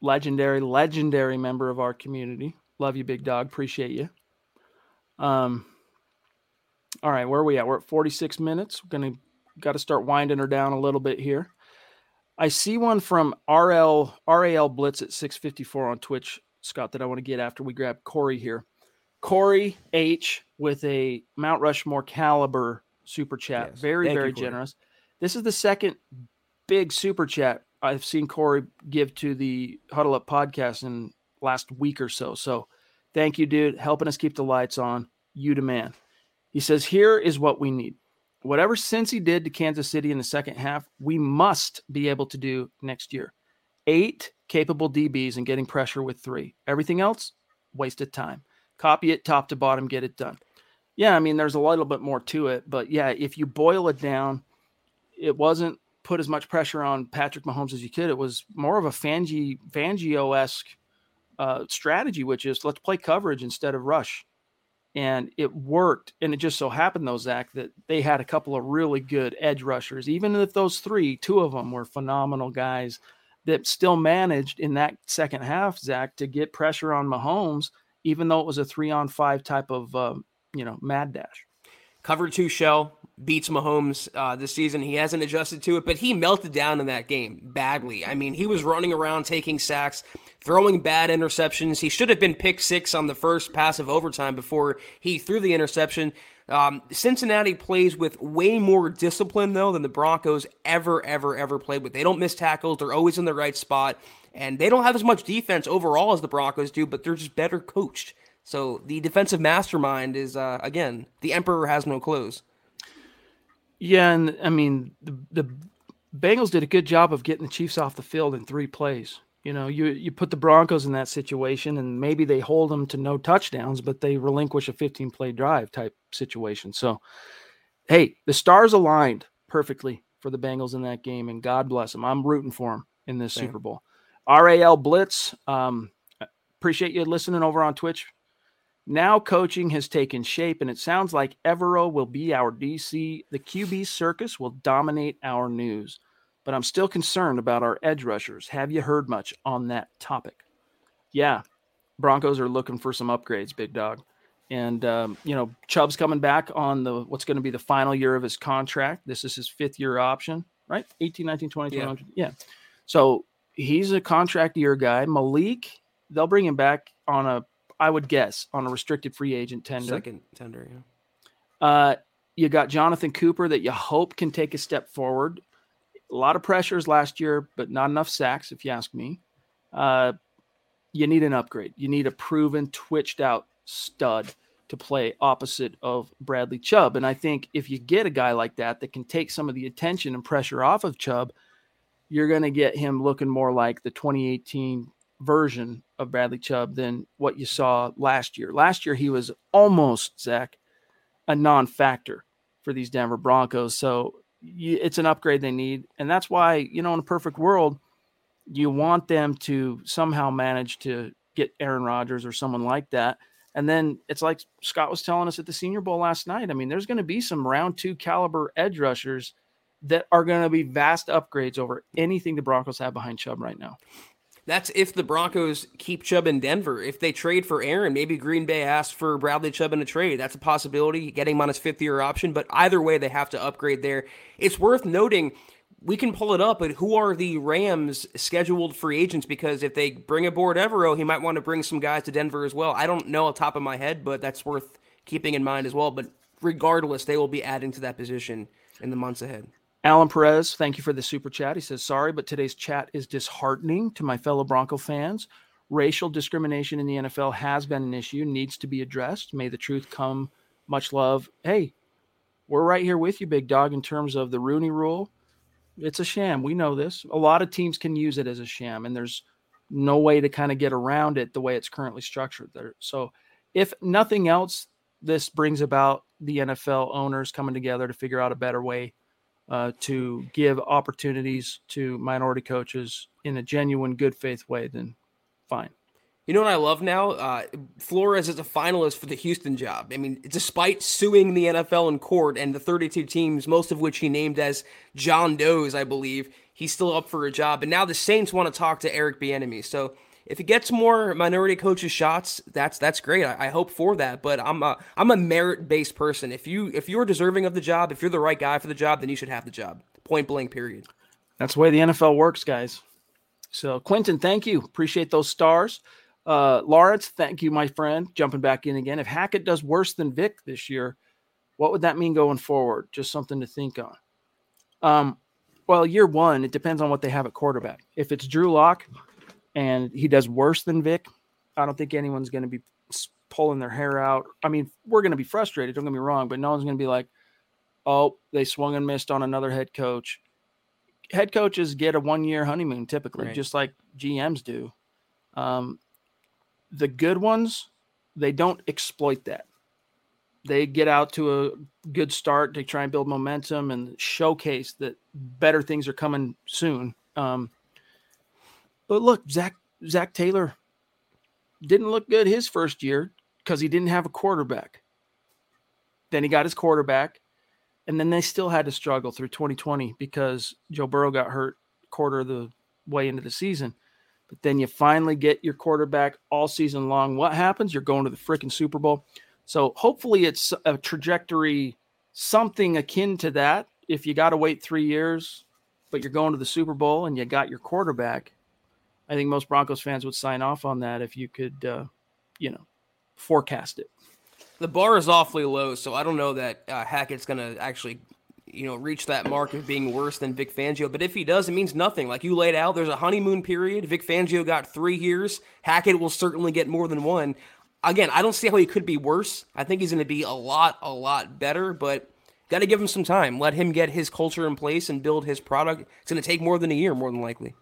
legendary, legendary member of our community. Love you, big dog. Appreciate you. Um, all right, where are we at? We're at 46 minutes. We're gonna got to start winding her down a little bit here. I see one from RL RAL Blitz at 654 on Twitch, Scott, that I want to get after we grab Corey here. Corey H with a Mount Rushmore caliber super chat. Yes. Very, Thank very Corey. generous. This is the second big super chat I've seen Corey give to the Huddle Up podcast in last week or so. So thank you, dude, helping us keep the lights on. You demand. He says, Here is what we need. Whatever Cincy did to Kansas City in the second half, we must be able to do next year. Eight capable DBs and getting pressure with three. Everything else, wasted time. Copy it top to bottom, get it done. Yeah, I mean, there's a little bit more to it, but yeah, if you boil it down, it wasn't put as much pressure on Patrick Mahomes as you could. It was more of a Fangi Fangio esque uh, strategy, which is let's play coverage instead of rush and it worked. And it just so happened, though, Zach, that they had a couple of really good edge rushers. Even if those three, two of them were phenomenal guys that still managed in that second half, Zach, to get pressure on Mahomes, even though it was a three on five type of, um, you know, mad dash. Cover two shell beats Mahomes uh, this season. He hasn't adjusted to it, but he melted down in that game badly. I mean, he was running around taking sacks, throwing bad interceptions. He should have been pick six on the first pass of overtime before he threw the interception. Um, Cincinnati plays with way more discipline, though, than the Broncos ever, ever, ever played with. They don't miss tackles, they're always in the right spot, and they don't have as much defense overall as the Broncos do, but they're just better coached. So the defensive mastermind is, uh, again, the emperor has no clothes. Yeah, and I mean the the Bengals did a good job of getting the Chiefs off the field in three plays. You know, you you put the Broncos in that situation, and maybe they hold them to no touchdowns, but they relinquish a 15 play drive type situation. So, hey, the stars aligned perfectly for the Bengals in that game, and God bless them. I'm rooting for them in this Same. Super Bowl. RAL Blitz. Um, appreciate you listening over on Twitch. Now coaching has taken shape, and it sounds like Evero will be our DC. The QB circus will dominate our news, but I'm still concerned about our edge rushers. Have you heard much on that topic? Yeah, Broncos are looking for some upgrades, big dog. And um, you know, Chubb's coming back on the what's going to be the final year of his contract. This is his fifth year option, right? 18, 19, 20, Yeah. Yeah. So he's a contract year guy. Malik, they'll bring him back on a, I would guess, on a restricted free agent tender. Second tender, yeah. Uh, you got Jonathan Cooper that you hope can take a step forward. A lot of pressures last year, but not enough sacks, if you ask me. Uh, you need an upgrade. You need a proven, twitched out stud to play opposite of Bradley Chubb. And I think if you get a guy like that that can take some of the attention and pressure off of Chubb, you're going to get him looking more like the 2018 version of Bradley Chubb than what you saw last year. Last year, he was almost, Zach, a non factor for these Denver Broncos. So it's an upgrade they need. And that's why, you know, in a perfect world, you want them to somehow manage to get Aaron Rodgers or someone like that. And then it's like Scott was telling us at the Senior Bowl last night. I mean, there's going to be some round two caliber edge rushers that are going to be vast upgrades over anything the Broncos have behind Chubb right now. That's if the Broncos keep Chubb in Denver. If they trade for Aaron, maybe Green Bay asks for Bradley Chubb in a trade. That's a possibility, getting him on his fifth year option. But either way, they have to upgrade there. It's worth noting, we can pull it up, but who are the Rams' scheduled free agents? Because if they bring aboard Evero, he might want to bring some guys to Denver as well. I don't know off top of my head, but that's worth keeping in mind as well. But regardless, they will be adding to that position in the months ahead. Alan Perez, thank you for the super chat. He says, Sorry, but today's chat is disheartening to my fellow Bronco fans. Racial discrimination in the NFL has been an issue, needs to be addressed. May the truth come. Much love. Hey, we're right here with you, big dog, in terms of the Rooney rule. It's a sham. We know this. A lot of teams can use it as a sham, and there's no way to kind of get around it the way it's currently structured there. So, if nothing else, this brings about the NFL owners coming together to figure out a better way uh, to give opportunities to minority coaches in a genuine, good faith way, then fine. You know what I love now? Uh, Flores is a finalist for the Houston job. I mean, despite suing the NFL in court and the 32 teams, most of which he named as John Doe's, I believe, he's still up for a job. And now the Saints want to talk to Eric Bieniemy. So if he gets more minority coaches shots, that's that's great. I, I hope for that. But I'm a I'm a merit based person. If you if you're deserving of the job, if you're the right guy for the job, then you should have the job. Point blank. Period. That's the way the NFL works, guys. So Quentin, thank you. Appreciate those stars. Uh, Lawrence, thank you, my friend. Jumping back in again. If Hackett does worse than Vic this year, what would that mean going forward? Just something to think on. Um, well, year one, it depends on what they have at quarterback. If it's Drew Lock, and he does worse than Vic, I don't think anyone's going to be pulling their hair out. I mean, we're going to be frustrated. Don't get me wrong, but no one's going to be like, "Oh, they swung and missed on another head coach." Head coaches get a one-year honeymoon typically, right. just like GMs do. Um, the good ones, they don't exploit that. They get out to a good start. They try and build momentum and showcase that better things are coming soon. Um, but look, Zach Zac Taylor didn't look good his first year because he didn't have a quarterback. Then he got his quarterback, and then they still had to struggle through 2020 because Joe Burrow got hurt quarter of the way into the season. But then you finally get your quarterback all season long. What happens? You're going to the freaking Super Bowl. So hopefully it's a trajectory, something akin to that. If you got to wait three years, but you're going to the Super Bowl and you got your quarterback, I think most Broncos fans would sign off on that if you could, uh, you know, forecast it. The bar is awfully low, so I don't know that uh, Hackett's going to actually, you know, reach that mark of being worse than Vic Fangio. But if he does, it means nothing. Like you laid out, there's a honeymoon period. Vic Fangio got three years. Hackett will certainly get more than one. Again, I don't see how he could be worse. I think he's going to be a lot, a lot better, but got to give him some time. Let him get his culture in place and build his product. It's going to take more than a year, more than likely.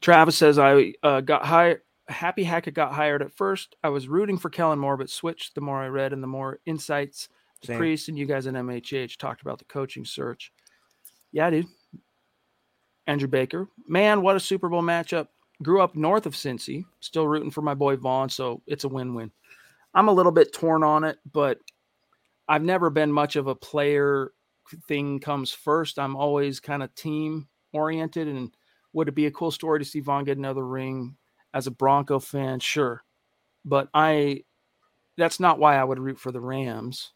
Travis says I uh, got hired. Happy Hackett got hired at first. I was rooting for Kellen Moore, but switched the more I read and the more insights the priest and you guys in MHH talked about the coaching search. Yeah, dude. Andrew Baker, man, what a Super Bowl matchup. Grew up north of Cincy, still rooting for my boy Von, so it's a win-win. I'm a little bit torn on it, but I've never been much of a player thing comes first. I'm always kind of team oriented and would it be a cool story to see Von get another ring as a Bronco fan? Sure. But I that's not why I would root for the Rams.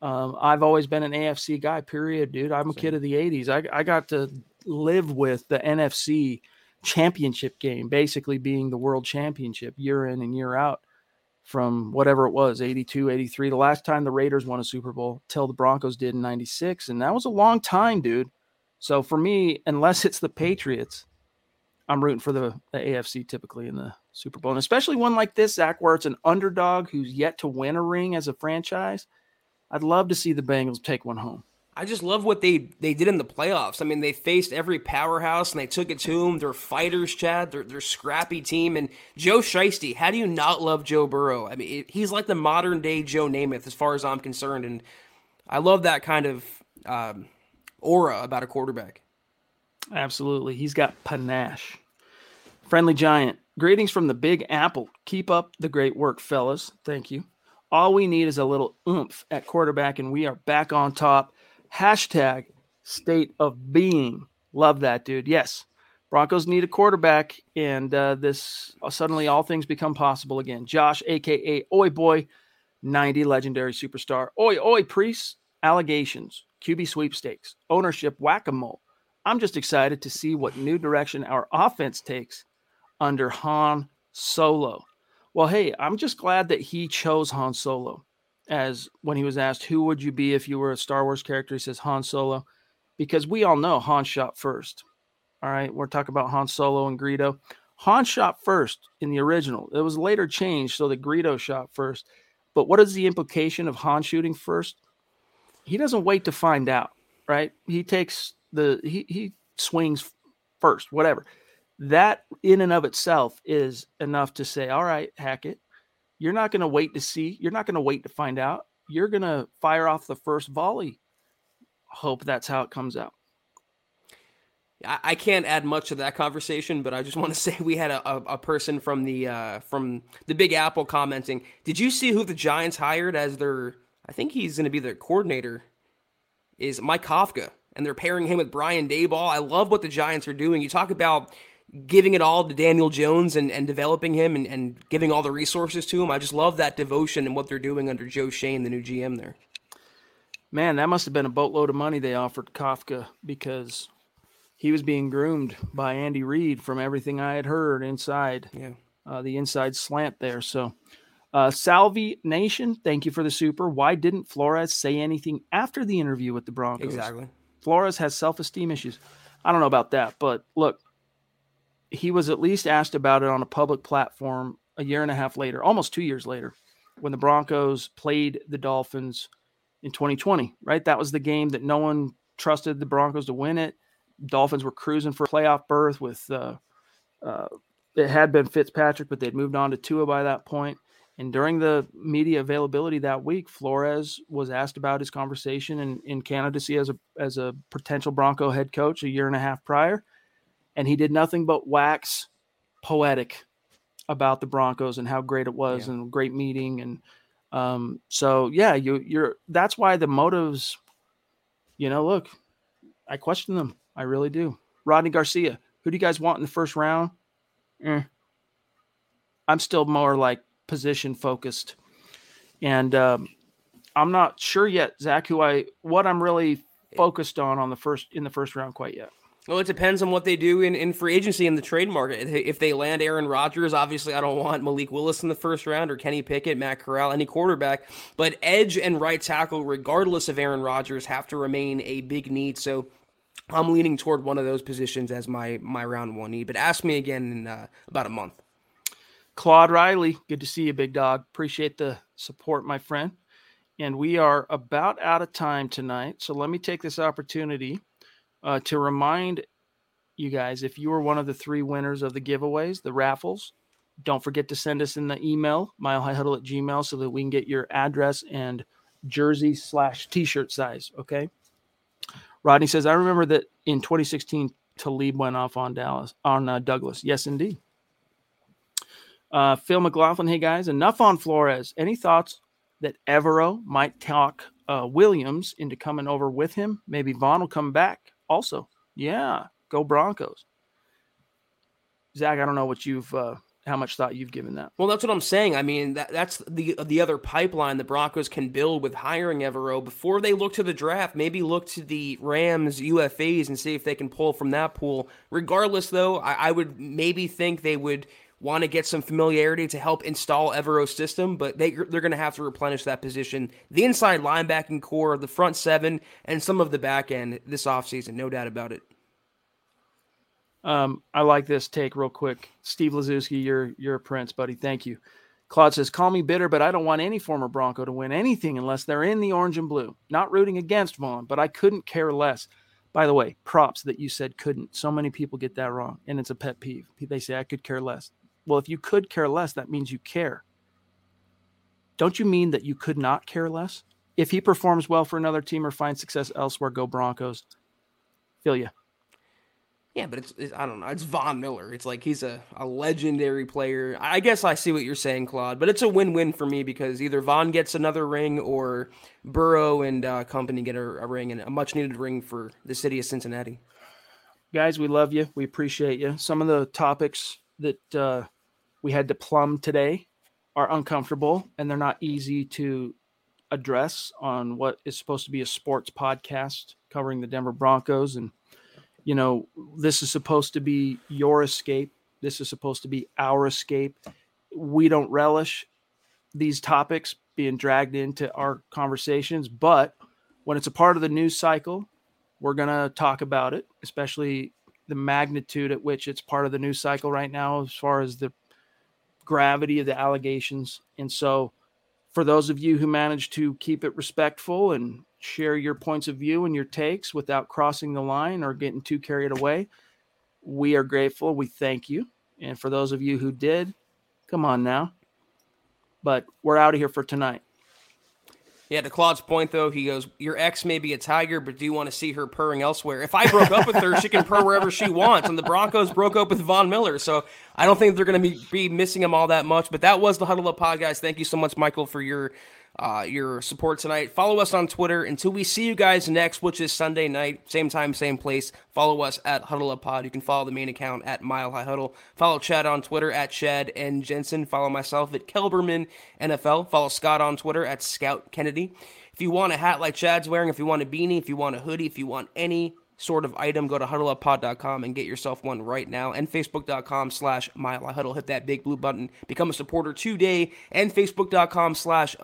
Um, I've always been an AFC guy, period, dude. I'm a kid of the 80s. I, I got to live with the NFC championship game, basically being the world championship year in and year out from whatever it was 82, 83. The last time the Raiders won a Super Bowl till the Broncos did in 96. And that was a long time, dude. So for me, unless it's the Patriots, I'm rooting for the, the AFC typically in the Super Bowl, and especially one like this, Zach, where it's an underdog who's yet to win a ring as a franchise. I'd love to see the Bengals take one home. I just love what they they did in the playoffs. I mean, they faced every powerhouse and they took it to them. They're fighters, Chad. They're they're scrappy team. And Joe Shiesty, how do you not love Joe Burrow? I mean, he's like the modern day Joe Namath, as far as I'm concerned. And I love that kind of um, aura about a quarterback. Absolutely. He's got panache. Friendly Giant. Greetings from the Big Apple. Keep up the great work, fellas. Thank you. All we need is a little oomph at quarterback, and we are back on top. Hashtag state of being. Love that, dude. Yes. Broncos need a quarterback, and uh, this uh, suddenly all things become possible again. Josh, aka Oi Boy, 90 legendary superstar. Oi, oi, priests, allegations. QB sweepstakes, ownership whack a mole. I'm just excited to see what new direction our offense takes under Han Solo. Well, hey, I'm just glad that he chose Han Solo as when he was asked, Who would you be if you were a Star Wars character? He says Han Solo, because we all know Han shot first. All right, we're talking about Han Solo and Greedo. Han shot first in the original. It was later changed so that Greedo shot first. But what is the implication of Han shooting first? He doesn't wait to find out, right? He takes the he he swings first, whatever. That in and of itself is enough to say, all right, Hackett, you're not going to wait to see, you're not going to wait to find out. you're going to fire off the first volley. Hope that's how it comes out. I can't add much to that conversation, but I just want to say we had a, a, a person from the uh, from the Big Apple commenting. Did you see who the Giants hired as their? I think he's going to be their coordinator. Is Mike Kafka, and they're pairing him with Brian Daboll. I love what the Giants are doing. You talk about giving it all to Daniel Jones and, and developing him and, and giving all the resources to him. I just love that devotion and what they're doing under Joe Schoen, the new GM there. Man, that must have been a boatload of money they offered Kafka because he was being groomed by Andy Reid from everything I had heard inside. Yeah. Uh, the inside slant there. So, uh, Salvi Nation, thank you for the super. Why didn't Flores say anything after the interview with the Broncos? Exactly. Flores has self esteem issues. I don't know about that, but look, he was at least asked about it on a public platform a year and a half later, almost two years later, when the Broncos played the Dolphins in 2020, right? That was the game that no one trusted the Broncos to win it. Dolphins were cruising for playoff berth with, uh, uh, it had been Fitzpatrick, but they'd moved on to Tua by that point. And during the media availability that week, Flores was asked about his conversation in, in candidacy as a as a potential Bronco head coach a year and a half prior. And he did nothing but wax poetic about the Broncos and how great it was yeah. and great meeting. And um, so yeah you you're that's why the motives you know look I question them. I really do. Rodney Garcia who do you guys want in the first round? Eh. I'm still more like position focused and um, I'm not sure yet Zach who I what I'm really focused on on the first in the first round quite yet well, it depends on what they do in, in free agency in the trade market. If they land Aaron Rodgers, obviously I don't want Malik Willis in the first round or Kenny Pickett, Matt Corral, any quarterback. But edge and right tackle, regardless of Aaron Rodgers, have to remain a big need. So I'm leaning toward one of those positions as my my round one need. But ask me again in uh, about a month. Claude Riley, good to see you, big dog. Appreciate the support, my friend. And we are about out of time tonight. So let me take this opportunity uh, to remind you guys if you were one of the three winners of the giveaways, the raffles, don't forget to send us in the email, milehighhuddle at gmail, so that we can get your address and jersey slash t shirt size. Okay. Rodney says, I remember that in 2016, Talib went off on Dallas, on uh, Douglas. Yes, indeed. Uh, Phil McLaughlin, hey guys, enough on Flores. Any thoughts that Evero might talk uh, Williams into coming over with him? Maybe Von will come back also. Yeah, go Broncos. Zach, I don't know what you've uh, how much thought you've given that. Well, that's what I'm saying. I mean, that, that's the the other pipeline the Broncos can build with hiring Evero before they look to the draft. Maybe look to the Rams UFAs and see if they can pull from that pool. Regardless, though, I, I would maybe think they would want to get some familiarity to help install Evero's system, but they, they're going to have to replenish that position. The inside linebacking corps, the front seven, and some of the back end this offseason, no doubt about it. Um, I like this take real quick. Steve Lazuski, you're you're a prince, buddy. Thank you. Claude says, "Call me bitter, but I don't want any former Bronco to win anything unless they're in the orange and blue. Not rooting against Von, but I couldn't care less." By the way, props that you said couldn't. So many people get that wrong, and it's a pet peeve. They say I could care less. Well, if you could care less, that means you care. Don't you mean that you could not care less? If he performs well for another team or finds success elsewhere, go Broncos. Feel you. Yeah, but it's, it's, I don't know. It's Von Miller. It's like he's a, a legendary player. I guess I see what you're saying, Claude. But it's a win win for me because either Von gets another ring or Burrow and uh, company get a, a ring and a much needed ring for the city of Cincinnati. Guys, we love you. We appreciate you. Some of the topics that uh, we had to plumb today are uncomfortable and they're not easy to address on what is supposed to be a sports podcast covering the Denver Broncos. And, you know, this is supposed to be your escape. This is supposed to be our escape. We don't relish these topics being dragged into our conversations, but when it's a part of the news cycle, we're going to talk about it, especially the magnitude at which it's part of the news cycle right now, as far as the gravity of the allegations. And so, for those of you who managed to keep it respectful and share your points of view and your takes without crossing the line or getting too carried away, we are grateful. We thank you. And for those of you who did, come on now. But we're out of here for tonight. Yeah, to Claude's point though, he goes, "Your ex may be a tiger, but do you want to see her purring elsewhere? If I broke up with her, she can purr wherever she wants." And the Broncos broke up with Von Miller, so I don't think they're going to be, be missing him all that much. But that was the Huddle Up podcast. Thank you so much, Michael, for your uh, your support tonight. Follow us on Twitter until we see you guys next, which is Sunday night, same time, same place. Follow us at Huddle Up Pod. You can follow the main account at Mile High Huddle. Follow Chad on Twitter at Chad and Jensen. Follow myself at Kelberman NFL. Follow Scott on Twitter at Scout Kennedy. If you want a hat like Chad's wearing, if you want a beanie, if you want a hoodie, if you want any sort of item, go to huddleuppod.com and get yourself one right now. And facebook.com slash huddle. Hit that big blue button. Become a supporter today. And facebook.com slash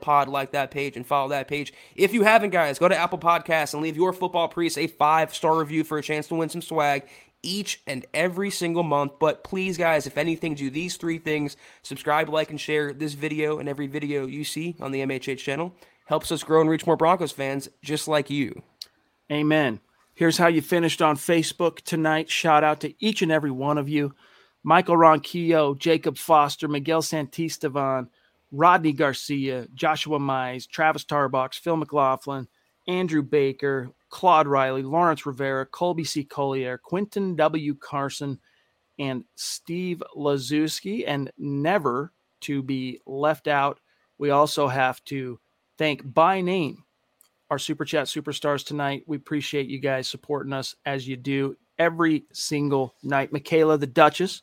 pod. Like that page and follow that page. If you haven't, guys, go to Apple Podcasts and leave your football priest a five star review for a chance to win some swag each and every single month. But please, guys, if anything, do these three things subscribe, like, and share this video and every video you see on the MHH channel. Helps us grow and reach more Broncos fans just like you. Amen. Here's how you finished on Facebook tonight. Shout out to each and every one of you Michael Ronquillo, Jacob Foster, Miguel Santistevan, Rodney Garcia, Joshua Mize, Travis Tarbox, Phil McLaughlin, Andrew Baker, Claude Riley, Lawrence Rivera, Colby C. Collier, Quinton W. Carson, and Steve Lazuski. And never to be left out, we also have to thank by name our Super Chat superstars tonight. We appreciate you guys supporting us as you do every single night. Michaela, the Duchess,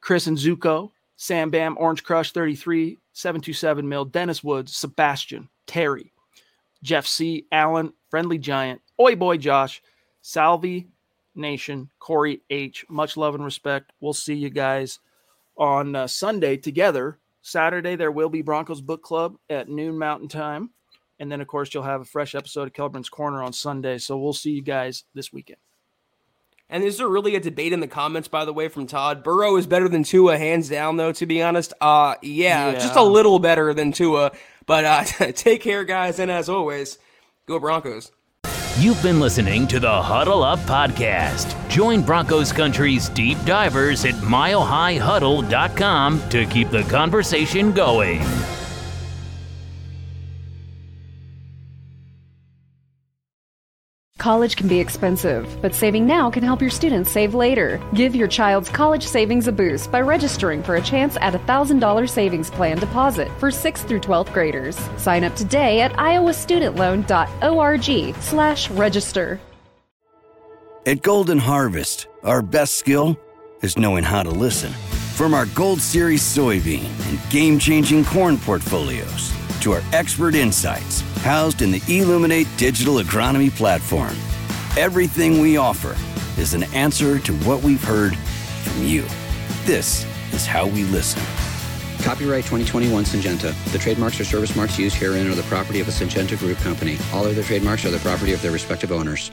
Chris and Zuko, Sam Bam, Orange Crush 33, 727 Mill, Dennis Woods, Sebastian, Terry, Jeff C., Allen, Friendly Giant, Oi Boy Josh, Salvi Nation, Corey H. Much love and respect. We'll see you guys on uh, Sunday together. Saturday, there will be Broncos Book Club at noon Mountain Time. And then, of course, you'll have a fresh episode of Kelburn's Corner on Sunday. So we'll see you guys this weekend. And is there really a debate in the comments, by the way, from Todd? Burrow is better than Tua, hands down, though, to be honest. Uh, yeah, yeah. just a little better than Tua. But uh, take care, guys. And as always, go Broncos. You've been listening to the Huddle Up Podcast. Join Broncos Country's deep divers at milehighhuddle.com to keep the conversation going. College can be expensive, but saving now can help your students save later. Give your child's college savings a boost by registering for a chance at a $1,000 savings plan deposit for 6th through 12th graders. Sign up today at iowastudentloan.org slash register. At Golden Harvest, our best skill is knowing how to listen. From our Gold Series soybean and game-changing corn portfolios to our expert insights housed in the Illuminate digital agronomy platform. Everything we offer is an answer to what we've heard from you. This is how we listen. Copyright 2021 Syngenta. The trademarks or service marks used herein are the property of a Syngenta Group company. All other trademarks are the property of their respective owners.